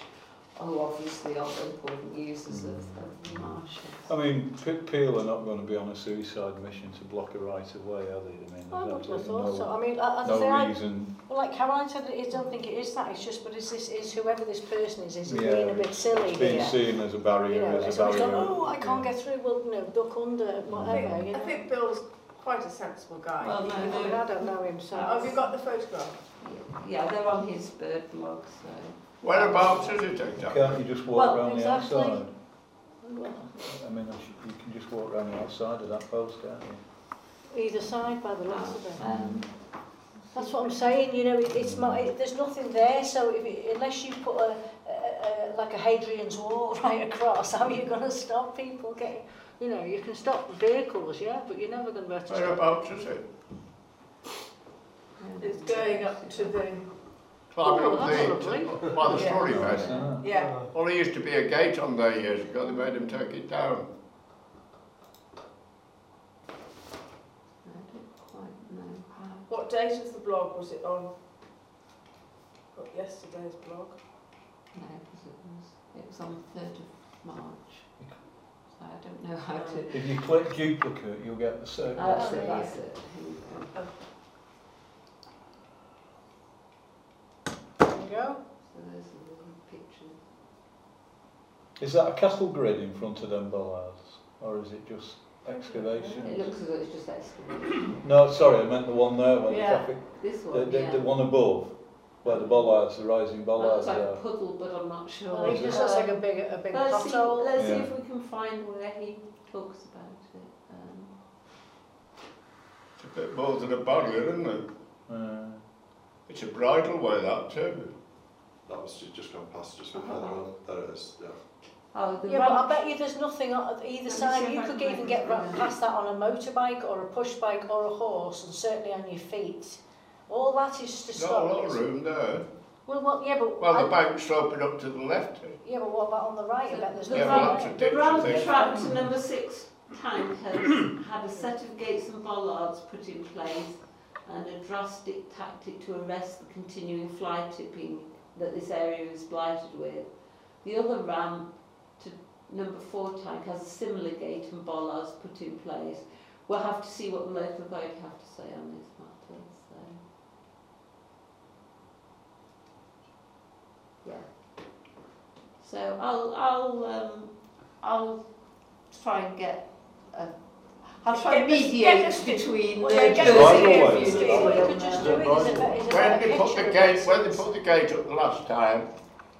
who obviously are the important users of, of the marshes. I mean, P- Peel are not going to be on a suicide mission to block a right of way, are they? I mean, I wouldn't have absolutely thought so. I mean, as I say, no I, well, like Caroline said, I don't think it is that. It's just, but is this is whoever this person is is Yeah, being a bit silly It's being here? seen as a barrier, You know, as a barrier. gone, oh, I can't yeah. get through. Well, you know, duck under, I think, You I think Bill's quite a sensible guy. Well, no, I mean. I don't know him, so. Uh, have you got the photograph? Yeah, they're on his bird blog, so. Whereabouts is it exactly? Can't you just walk Well, around exactly. the outside? Well, I mean, you can just walk around the outside of that post, can't you? Either side by the looks of it. Um, That's what I'm saying. You know, it, it's my, it, there's nothing there. So if it, unless you put a, a, a like a Hadrian's wall <laughs> right across, how are you going to stop people getting? You know, you can stop vehicles, yeah, but you're never going to be able to stop. Whereabouts is it? It's going up to the. Climbing Oh, up the, by the Yeah. story bed. Ah. Yeah. Well, there used to be a gate on there years ago, they made him take it down. I don't quite know. What date is the blog? Was it on got yesterday's blog? No, because it was, it was on the 3rd of March. So I don't know how to... If you click duplicate, you'll get the same. Oh, that's it, that's it. Here we go. There you go. So there's the little picture. Is that a cattle grid in front of them bollards? Or is it just excavation? It looks as though it's just excavation. No, sorry, I meant the one there where Yeah. the traffic, This one, the, yeah. the one above, where the bollards, the rising Well, bollards looks like a puddle, but I'm not sure. I think it just looks like a big, a big Let's see, pothole. let's see if we can find where he talks about it. Um, It's a bit more than a barrier, isn't it? Uh, It's a bridleway, that too. That was ju- just gone past, just Oh. further on. There it is, yeah. oh, the Yeah, but I bet you there's nothing on either me side. You could can even find get it. ra- past that on a motorbike or a push bike or a horse and certainly on your feet. All that is to stop. Not a stop lot of room there. Well, what, yeah, but Well, the I- bank's sloping up to the left. Eh? yeah, but what about on the right? I bet there's The Yeah, nothing ramp, that's a the ditch, ramp track to number six tank has had a set of gates and bollards put in place and a drastic tactic to arrest the continuing fly tipping that this area is blighted with. The other ramp to number four tank has a similar gate and bollards put in place. We'll have to see what the local authority have to say on this matter. So, yeah. So I'll I'll um, I'll try and get a, I'll try and mediate get the between well, the, yeah, the get the the stick- community stick- What you and, could just do is a, is a When they put the of gate, when they put the gate up the last time,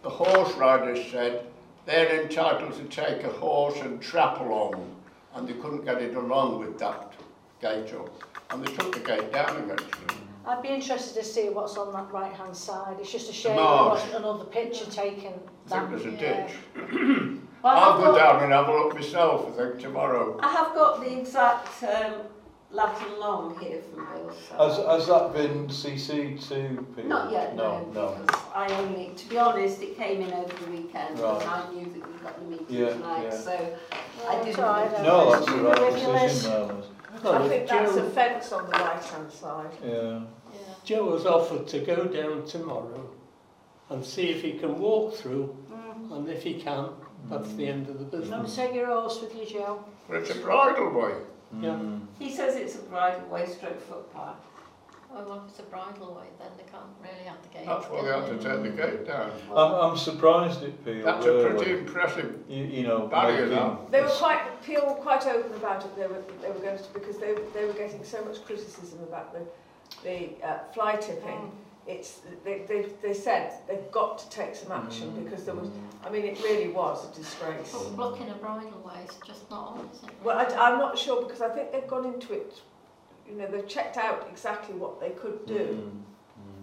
the horse riders said they're entitled to take a horse and trap along, and they couldn't get it along with that gate up, and they took the gate down eventually. I'd be interested to see what's on that right hand side. It's just a shame there wasn't another picture taken. I think there's a ditch. <clears throat> Well, I'll go got- down and have a look myself, I think, tomorrow. I have got the exact um, Latin long here from Bill. So. has, has that been CC'd to people? Not yet, no, No, no. I only, to be honest, it came in over the weekend and I knew that we got the meeting Yeah, tonight, yeah. so Yeah, I it's didn't. all right, I No, that's the right With decision, there, Liz. I think that's Joe, a fence on the right hand side. Yeah. Yeah. Joe has offered to go down tomorrow and see if he can walk through, Mm. and if he can, that's the end of the business. Don't business. take your horse with you, Joe. But it's a bridleway. way. Mm. He says it's a bridal bridleway stroke footpath. Well, if it's a bridle way, then they can't really have the gate. That's why they have to take the gate down. I'm, I'm surprised at Peel. That's a really. pretty impressive You, you know, barrier, making- that. They were quite, Peel were quite open about it. They were, they were going to because they, they were getting so much criticism about the, the uh, fly tipping. It's they, they, they said they've got to take some action Mm. because there was. I mean, it really was a disgrace. But blocking a bridle way is just not on, is it? Well, I, I'm not sure because I think they've gone into it. You know, they've checked out exactly what they could do, Mm.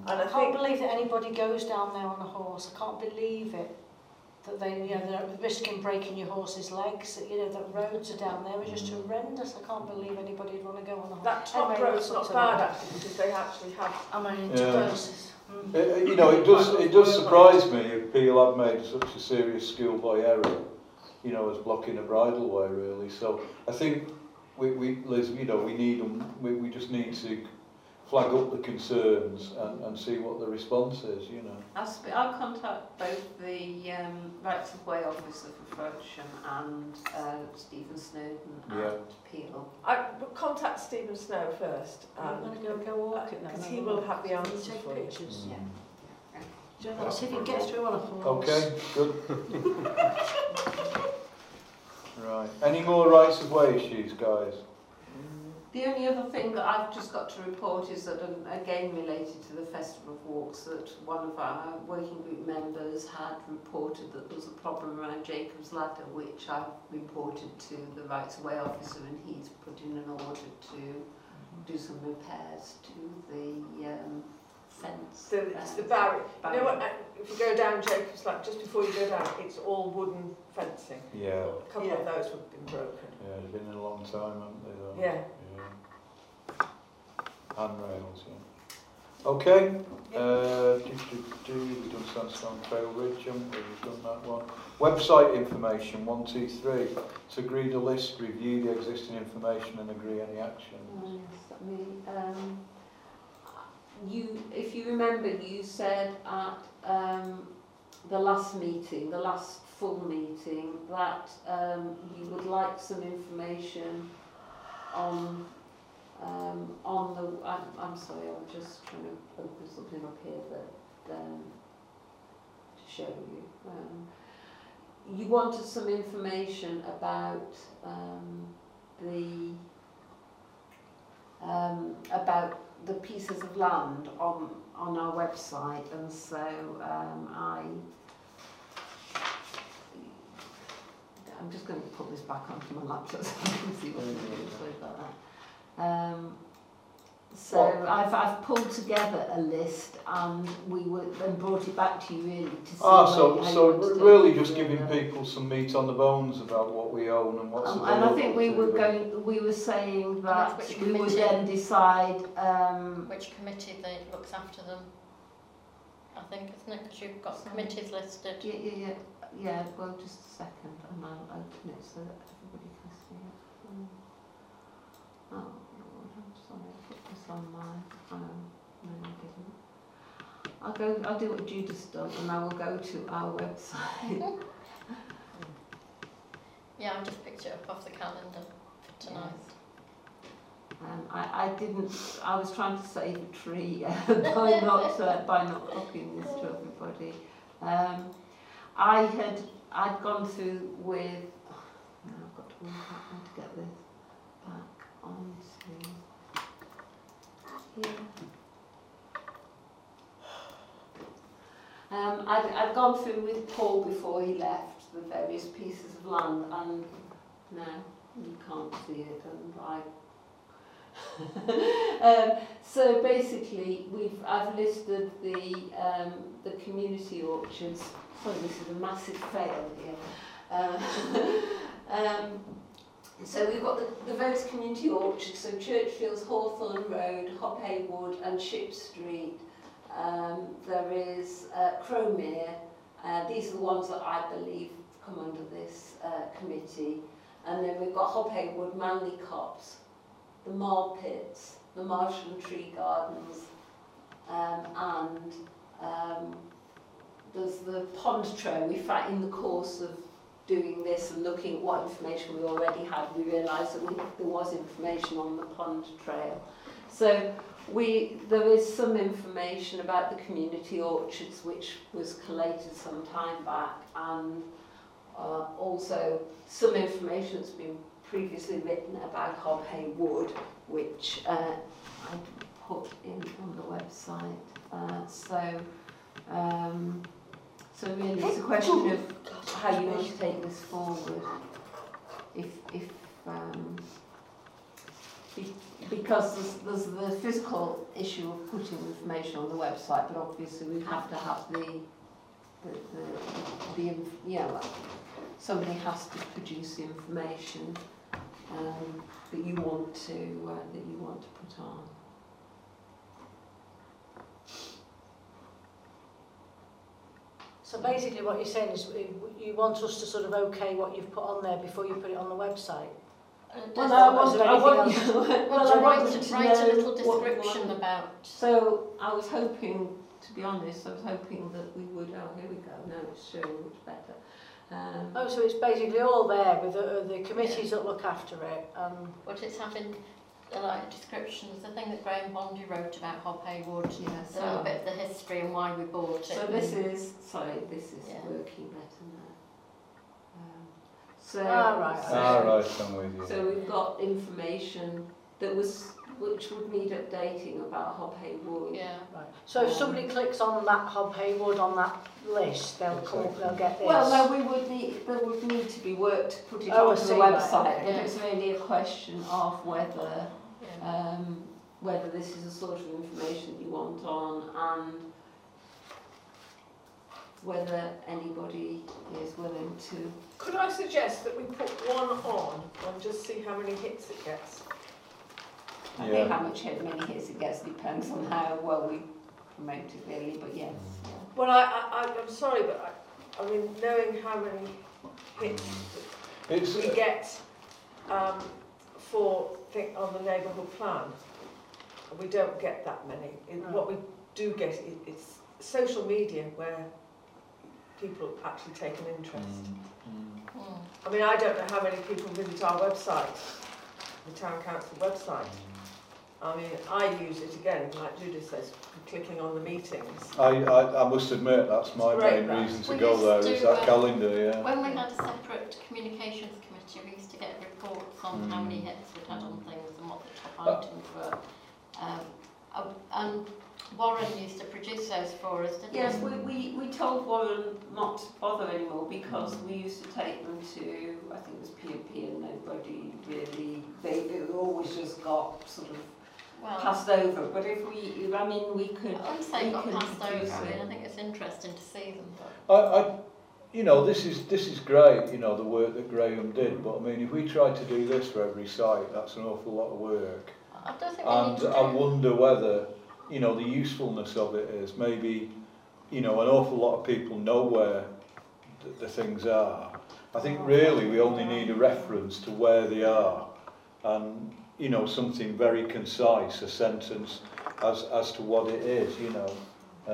Mm. and I I can't think believe that anybody goes down there on a horse. I can't believe it. That they, you know, they're risking breaking your horse's legs. You know, the roads are down there are just horrendous. I can't believe anybody would want to go on a horse. that top Anyway, road's that's not bad actually because they actually have. Am I into Yeah. doses? Mm. Uh, you know, it does, it does surprise me if Peel have made such a serious schoolboy error, you know, as blocking a bridleway really. So I think we, we Liz, you know, we need them, we, we just need to flag up the concerns and, and see what the response is, you know. I'll, sp- I'll contact both the um, Rights of Way officer for Frodsham and uh, Stephen Snowden Yeah. and Peel. I would contact Stephen Snow first. I'm going to go go walk it then. because he will look. have the answers take for you. pictures. Yeah. Do you know, see if you can get through on a horse. Okay, good. <laughs> right. Any more rights of way issues, guys? The only other thing that I've just got to report is that, um, again related to the Festival of Walks, that one of our working group members had reported that there was a problem around Jacob's Ladder, which I've reported to the Rights of Way officer, and he's put in an order to do some repairs to the um, fence. So it's the around- barrier. You know what? uh, If you go down Jacob's Ladder, just before you go down, it's all wooden fencing. Yeah. A couple of those have been broken. Yeah, they've been in a long time, haven't they? Though? Yeah. Handrails, yeah. Okay. Uh, do, do, do, we've done Sandstone Trail Ridge, haven't we? We've done that one. Website information, one, two, three. To agree the list, review the existing information and agree any action. Oh, yes, mean, um, you, if you remember, you said at um, the last meeting, the last full meeting, that um, you would like some information on um, on the. I'm, I'm sorry, I'm just trying to open something up here that um, to show you. Um, you wanted some information about um, the um, about the pieces of land on on our website, and so um, I. I'm just going to put this back onto my laptop <laughs> so you can see what is. Sorry about that. Um, so I've, I've pulled together a list and we would then brought it back to you really to see Ah, so, you so want really just giving people some meat on the bones about what we own and what's Um, available. and I think we were going, we were saying that which we would then decide, um, Which committee that looks after them? I think, isn't it? Because you've got Sorry. committees listed. yeah, yeah, yeah, yeah, well, just a second, and I'll open it so that everybody can see it. Mm. Oh, Lord, I'm sorry, I put this on my phone, no, I didn't. I'll go, I'll do what Judith's does, and I will go to our website. <laughs> Yeah, I've just picked it up off the calendar for tonight. Um, I, I didn't, I was trying to save a tree uh, <laughs> by not, uh, by not copying this to everybody. Um, I had, I'd gone through with, oh, now I've got to work out how to get this back onto here. Um, I'd, I'd gone through with Paul before he left the various pieces of land and now you can't see it and I <laughs> um, so basically, we've I've listed the um, the community orchards. Sorry, this is a massive fail here. <laughs> Um, so we've got the, the various community orchards. So Churchfields, Hawthorne Road, Hobhay Wood, and Ship Street. Um, there is uh. Uh, these are the ones that I believe come under this uh, committee. And then we've got Hobhay Wood, Manley Copse, the Marl Pits, the Marshland Tree Gardens, um, and um, there's the pond trail. We found in the course of doing this and looking at what information we already had, we realised that we, there was information on the pond trail. So we, there is some information about the community orchards which was collated some time back and uh, also some information that's been previously written about Hobhay Wood, which uh, I put in on the website. Uh, so, um, so really, it's a question of how you want to take this forward. If, if um, be, because there's, there's the physical issue of putting information on the website, but obviously we have to have the the, the, the, yeah, well, somebody has to produce the information um, that you want to uh, that you want to put on. So basically what you're saying is uh, you want us to sort of okay what you've put on there before you put it on the website? Uh, Well, does- <laughs> I want, I want you, well, well, to I write, wanted to write a little description about. So I was hoping, to be honest, I was hoping that we would. Oh, here we go. No, it's showing much better. Um, Oh, so it's basically all there with the, the committees that look after it. Um, But it's having uh, like descriptions, the thing that Graham Bondy wrote about Hobhay Wood, yeah, a little bit of the history and why we bought it. so this is sorry, this is Yeah. working better now. Um, so, Ah, right, so, Ah, right, I'm with you. so we've got information that was which would need updating about Hobhay Wood. Yeah. right. So if somebody clicks on that Hobhay Wood on that list, they'll come, they'll get this. Well, no, we would need, there would need to be work to put it Oh, I onto the see, right, website, okay. it's really a question of whether, yeah. um, whether this is the sort of information you want on and whether anybody is willing to. Could I suggest that we put one on and just see how many hits it gets? I Yeah. think how much hit, many hits it gets depends on how well we promote it really, but yes. yeah. Well, I, I, I- I'm sorry, but I, I mean, knowing how many hits It's, we get um, for think on the neighbourhood plan, we don't get that many. It, What we do get is it's social media where people actually take an interest. Mm, Mm. I mean, I don't know how many people visit our website, the town council website. I mean, I use it again, like Judith says, clicking on the meetings. I, I, I must admit that's my main that. reason to We go used there to, is that um, calendar, yeah. When we had a separate communications committee, we used to get reports on how many Mm. hits we'd had on things and what the top items were. Um, uh, and Warren used to produce those for us, didn't Yes, he? we, we, we told Warren not to bother anymore because we used to take them to, I think it was P&P and nobody really, they, they always just got sort of Well, passed over. But if we, I mean, we could, I wouldn't say got passed over, I mean. I think it's interesting to see them, but I, I, you know, this is this is great. You know, the work that Graham did. But I mean, if we try to do this for every site, that's an awful lot of work. I don't think we And need to I wonder whether, you know, the usefulness of it is maybe, you know, an awful lot of people know where the, the things are. I think really we only need a reference to where they are, and you know, something very concise, a sentence as as to what it is. You know,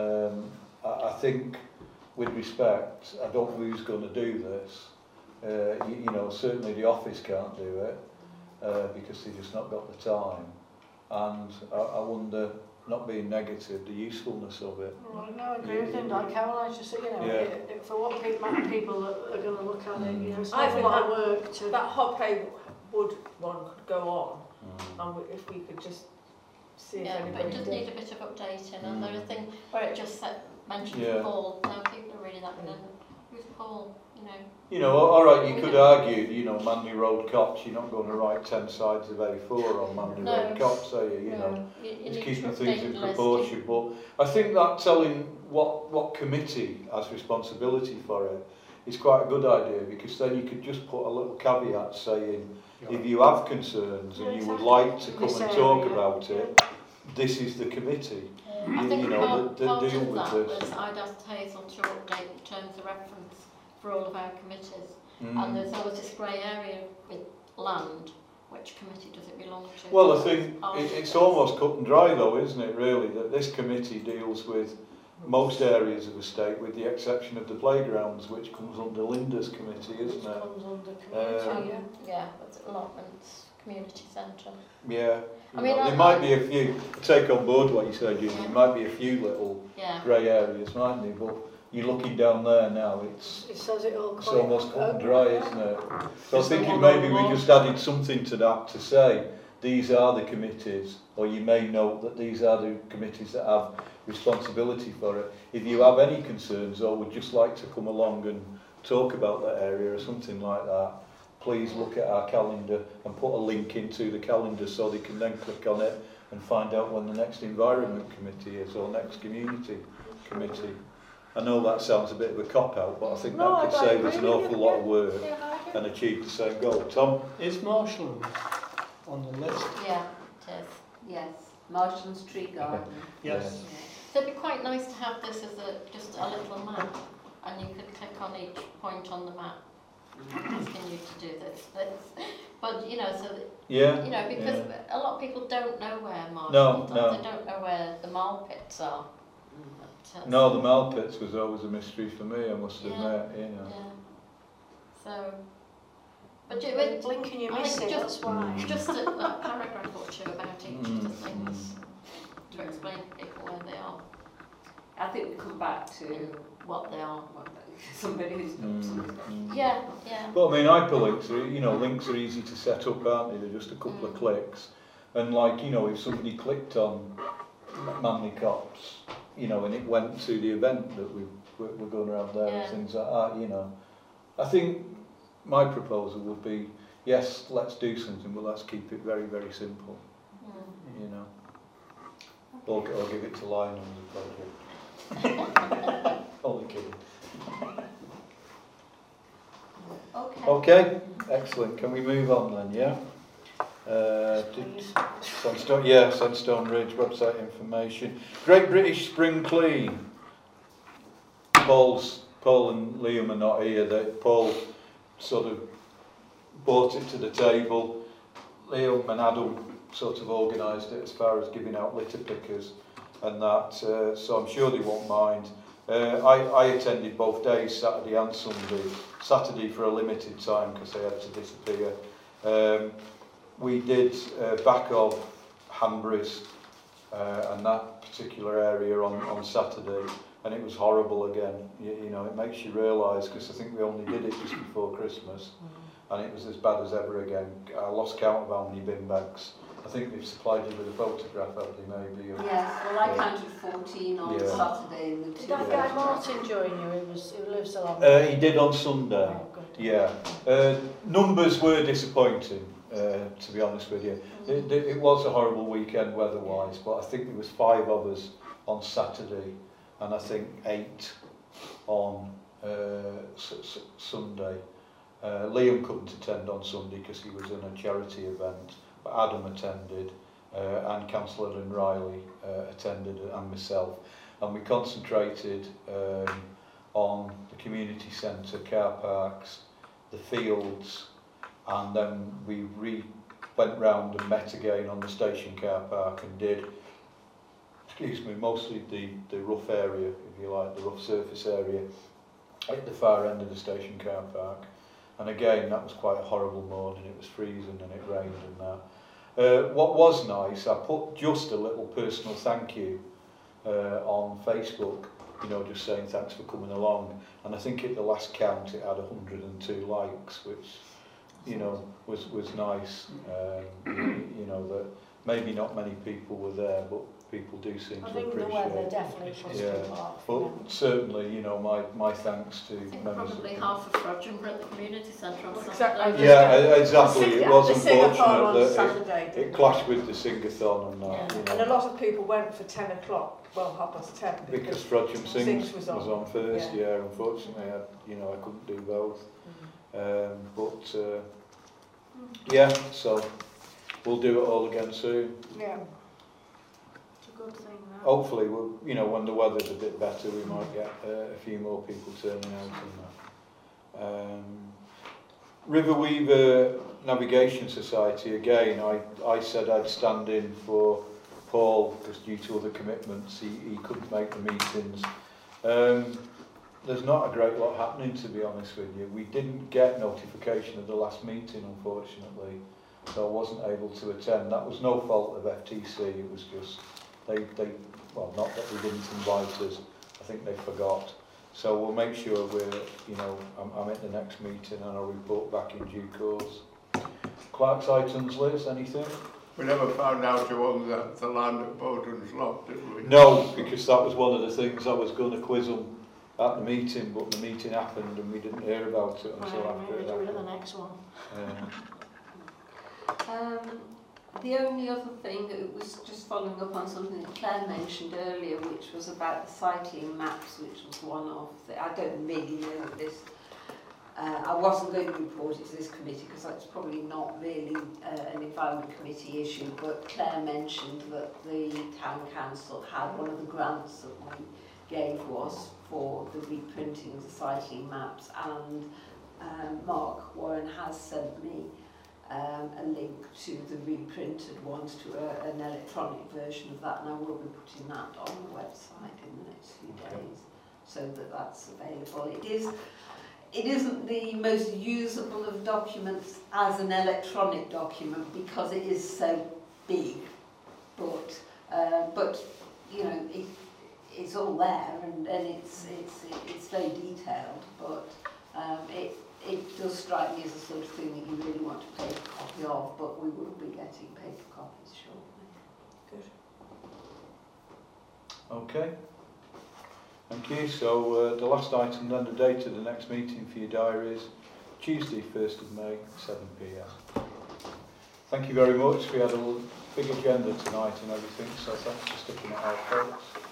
um, I, I think with respect, I don't know who's going to do this. Uh, you, you know, certainly the office can't do it uh, because they've just not got the time. And I, I wonder, not being negative, the usefulness of it. Well, no, I agree with him, like Caroline's just, you know, Yeah. it, it, for what people, people that are going to look at it, you know, it's I not a think lot of that- work to... That hop hay wood one could go on, Mm. and we- if we could just see if anybody... Yeah, but it does did. need a bit of updating, and there are Mm. things where it just said, mentioned Yeah. Paul, now people are reading that, but then who's Paul, you know? You know, all right, you could argue, you know, Manley Road Copse, you're not going to write 10 sides of A4 on Manley No. Road Copse, are you? You know, No, you, you it's keeping things in proportion. But I think that telling what, what committee has responsibility for it is quite a good idea because then you could just put a little caveat saying, if you have concerns and you would like to come and talk about it, this is the committee. I you- think you know, part, that- that part deal of with that this. was I'd asked Hazel to update the terms of reference for all of our committees. Mm. And there's always this grey area with land, which committee does it belong to? Well, I think it, it's almost cut and dry though, isn't it, really, that this committee deals with most areas of the state with the exception of the playgrounds, which comes under Linda's committee, isn't it? comes under community, Um, yeah. Yeah, that's allotments, community centre. Yeah. I mean, know, I- there might be a few, take on board what you said, Julie, there might be a few little Yeah. grey areas, mightn't there, but you're looking down there now, it's It says it all it's almost cut and dry, yeah. isn't it? So I Is there think maybe we one? just added something to that to say, these are the committees, or you may note that these are the committees that have responsibility for it. If you have any concerns or would just like to come along and talk about that area or something like that, please look at our calendar and put a link into the calendar so they can then click on it and find out when the next environment committee is or next community committee. I know that sounds a bit of a cop-out, but I think No, that could save us an awful lot of work Yeah, and achieve the same goal. Tom? Is marshland on the list? Yeah, it is. Yes, Marshland's Tree Garden. <laughs> Yes. So it'd be quite nice to have this as a, just a little map, and you could click on each point on the map, asking you to do this, this. But, you know, so that Yeah? You know, because a lot of people don't know where No, Marshall are. no. They don't know where the Marl Pits are. Uh, No, the Marl Pits was always a mystery for me, I must Yeah. admit, you know. Yeah. So, but You're it, blinking, you I miss think it, just- why. <laughs> just a, a paragraph or two about each of the Mm, things to explain to people where they are, I think we come back to what they are. what- <laughs> somebody who's got Mm, something. mm. Yeah, yeah. But I mean, hyperlinks are, you know, links are easy to set up, aren't they? They're just a couple of Mm. clicks. And like, you know, if somebody clicked on Manley Copse, you know, and it went to the event that we, we're, we're going around there Yeah. and things like that, you know. I think my proposal would be, yes, let's do something, but let's keep it very, very simple, Mm. you know. Okay. Or, or give it to Lionel as a project. <laughs> Only kidding. Okay. Okay, excellent. Can we move on then, yeah? Uh, Sandstone, yeah, Sandstone Ridge website information. Great British Spring Clean. Paul's, Paul and Liam are not here. They, Paul sort of brought it to the table. Liam and Adam sort of organised it as far as giving out litter pickers and that, uh, so I'm sure they won't mind. Uh, I, I attended both days, Saturday and Sunday. Saturday for a limited time because I had to disappear. Um, we did uh, back of Hanbury's uh, and that particular area on, on Saturday and it was horrible again. You, you know, it makes you realise because I think we only did it just before Christmas mm. and it was as bad as ever again. I lost count of how many bin bags. I think they've supplied you with a photograph, haven't they, maybe? Of, Yes, well I counted 14 on Yeah. Saturday and the Did that Yeah. guy Martin join you? He was who lives along. Uh, he did on Sunday. Oh, good. Yeah. Uh, numbers were disappointing, uh, to be honest with you. It, it it was a horrible weekend weather-wise, but I think there was five of us on Saturday, and I think eight on uh, s- s- Sunday. Uh, Liam couldn't attend on Sunday because he was in a charity event, but Adam attended, uh, and Councillor Lynn Riley uh, attended, and myself. And we concentrated um, on the community centre, car parks, the fields, and then we re went round and met again on the station car park and did, excuse me, mostly the, the rough area, if you like, the rough surface area at the far end of the station car park. And again, that was quite a horrible morning. It was freezing and it rained and that. Uh, what was nice, I put just a little personal thank you uh, on Facebook, you know, just saying thanks for coming along. And I think at the last count it had 102 likes, which, you know, was, was nice. Um, you know, that maybe not many people were there, but people do seem I to think the appreciate weather definitely puts Yeah, people off. But yeah. certainly, you know, my, my thanks to I think members probably the half of Frodsham were at the community centre on Saturday. exactly. Yeah, exactly. It was the sing-a-thon on unfortunate that it, Saturday. it didn't clashed with the sing-a-thon and that, Yeah. you And a lot of people went for 10 o'clock, well, half past 10. because Frodsham Sings, Sings was was, on. on. first, Yeah. yeah. Unfortunately, I, you know, I couldn't do both. Um, but uh, yeah, so we'll do it all again soon. Yeah. Good thing that. Hopefully, we'll, you know, when the weather's a bit better, we might get uh, a few more people turning out that. Um, River Weaver Navigation Society, again, I, I said I'd stand in for Paul because due to other commitments he, he couldn't make the meetings. Um, there's not a great lot happening to be honest with you. We didn't get notification of the last meeting unfortunately, so I wasn't able to attend. That was no fault of FTC, it was just They, they, well, not that they didn't invite us, I think they forgot. So we'll make sure we're, you know, I'm, I'm at the next meeting and I'll report back in due course. Clerk's items, Liz, anything? We never found out who owned the, the land at Bowden's Lock, did we? No, because that was one of the things I was going to quiz them at the meeting, but the meeting happened and we didn't hear about it until well, after it happened. the next one. Yeah. um, um the only other thing, it was just following up on something that Claire mentioned earlier, which was about the cycling maps, which was one of the, I don't really know this, uh, I wasn't going to report it to this committee because it's probably not really uh, an environment committee issue, but Claire mentioned that the town council had one of the grants that we gave was for the reprinting of the cycling maps and um, Mark Warren has sent me um, a link to the reprinted ones to a, an electronic version of that and I will be putting that on the website in the next few Okay. days so that that's available. It is it isn't the most usable of documents as an electronic document because it is so big but uh, but you know it, it's all there and, and it's it's it's very detailed but um, it it does strike me as the sort of thing that you really want to take a copy of, but we will be getting paper copies shortly. Good. Okay. Thank you. So uh, the last item then, the date of the next meeting for your diary is Tuesday, 1st of May, 7pm. Thank you very much. We had a big agenda tonight and everything, so thanks for sticking it out, folks.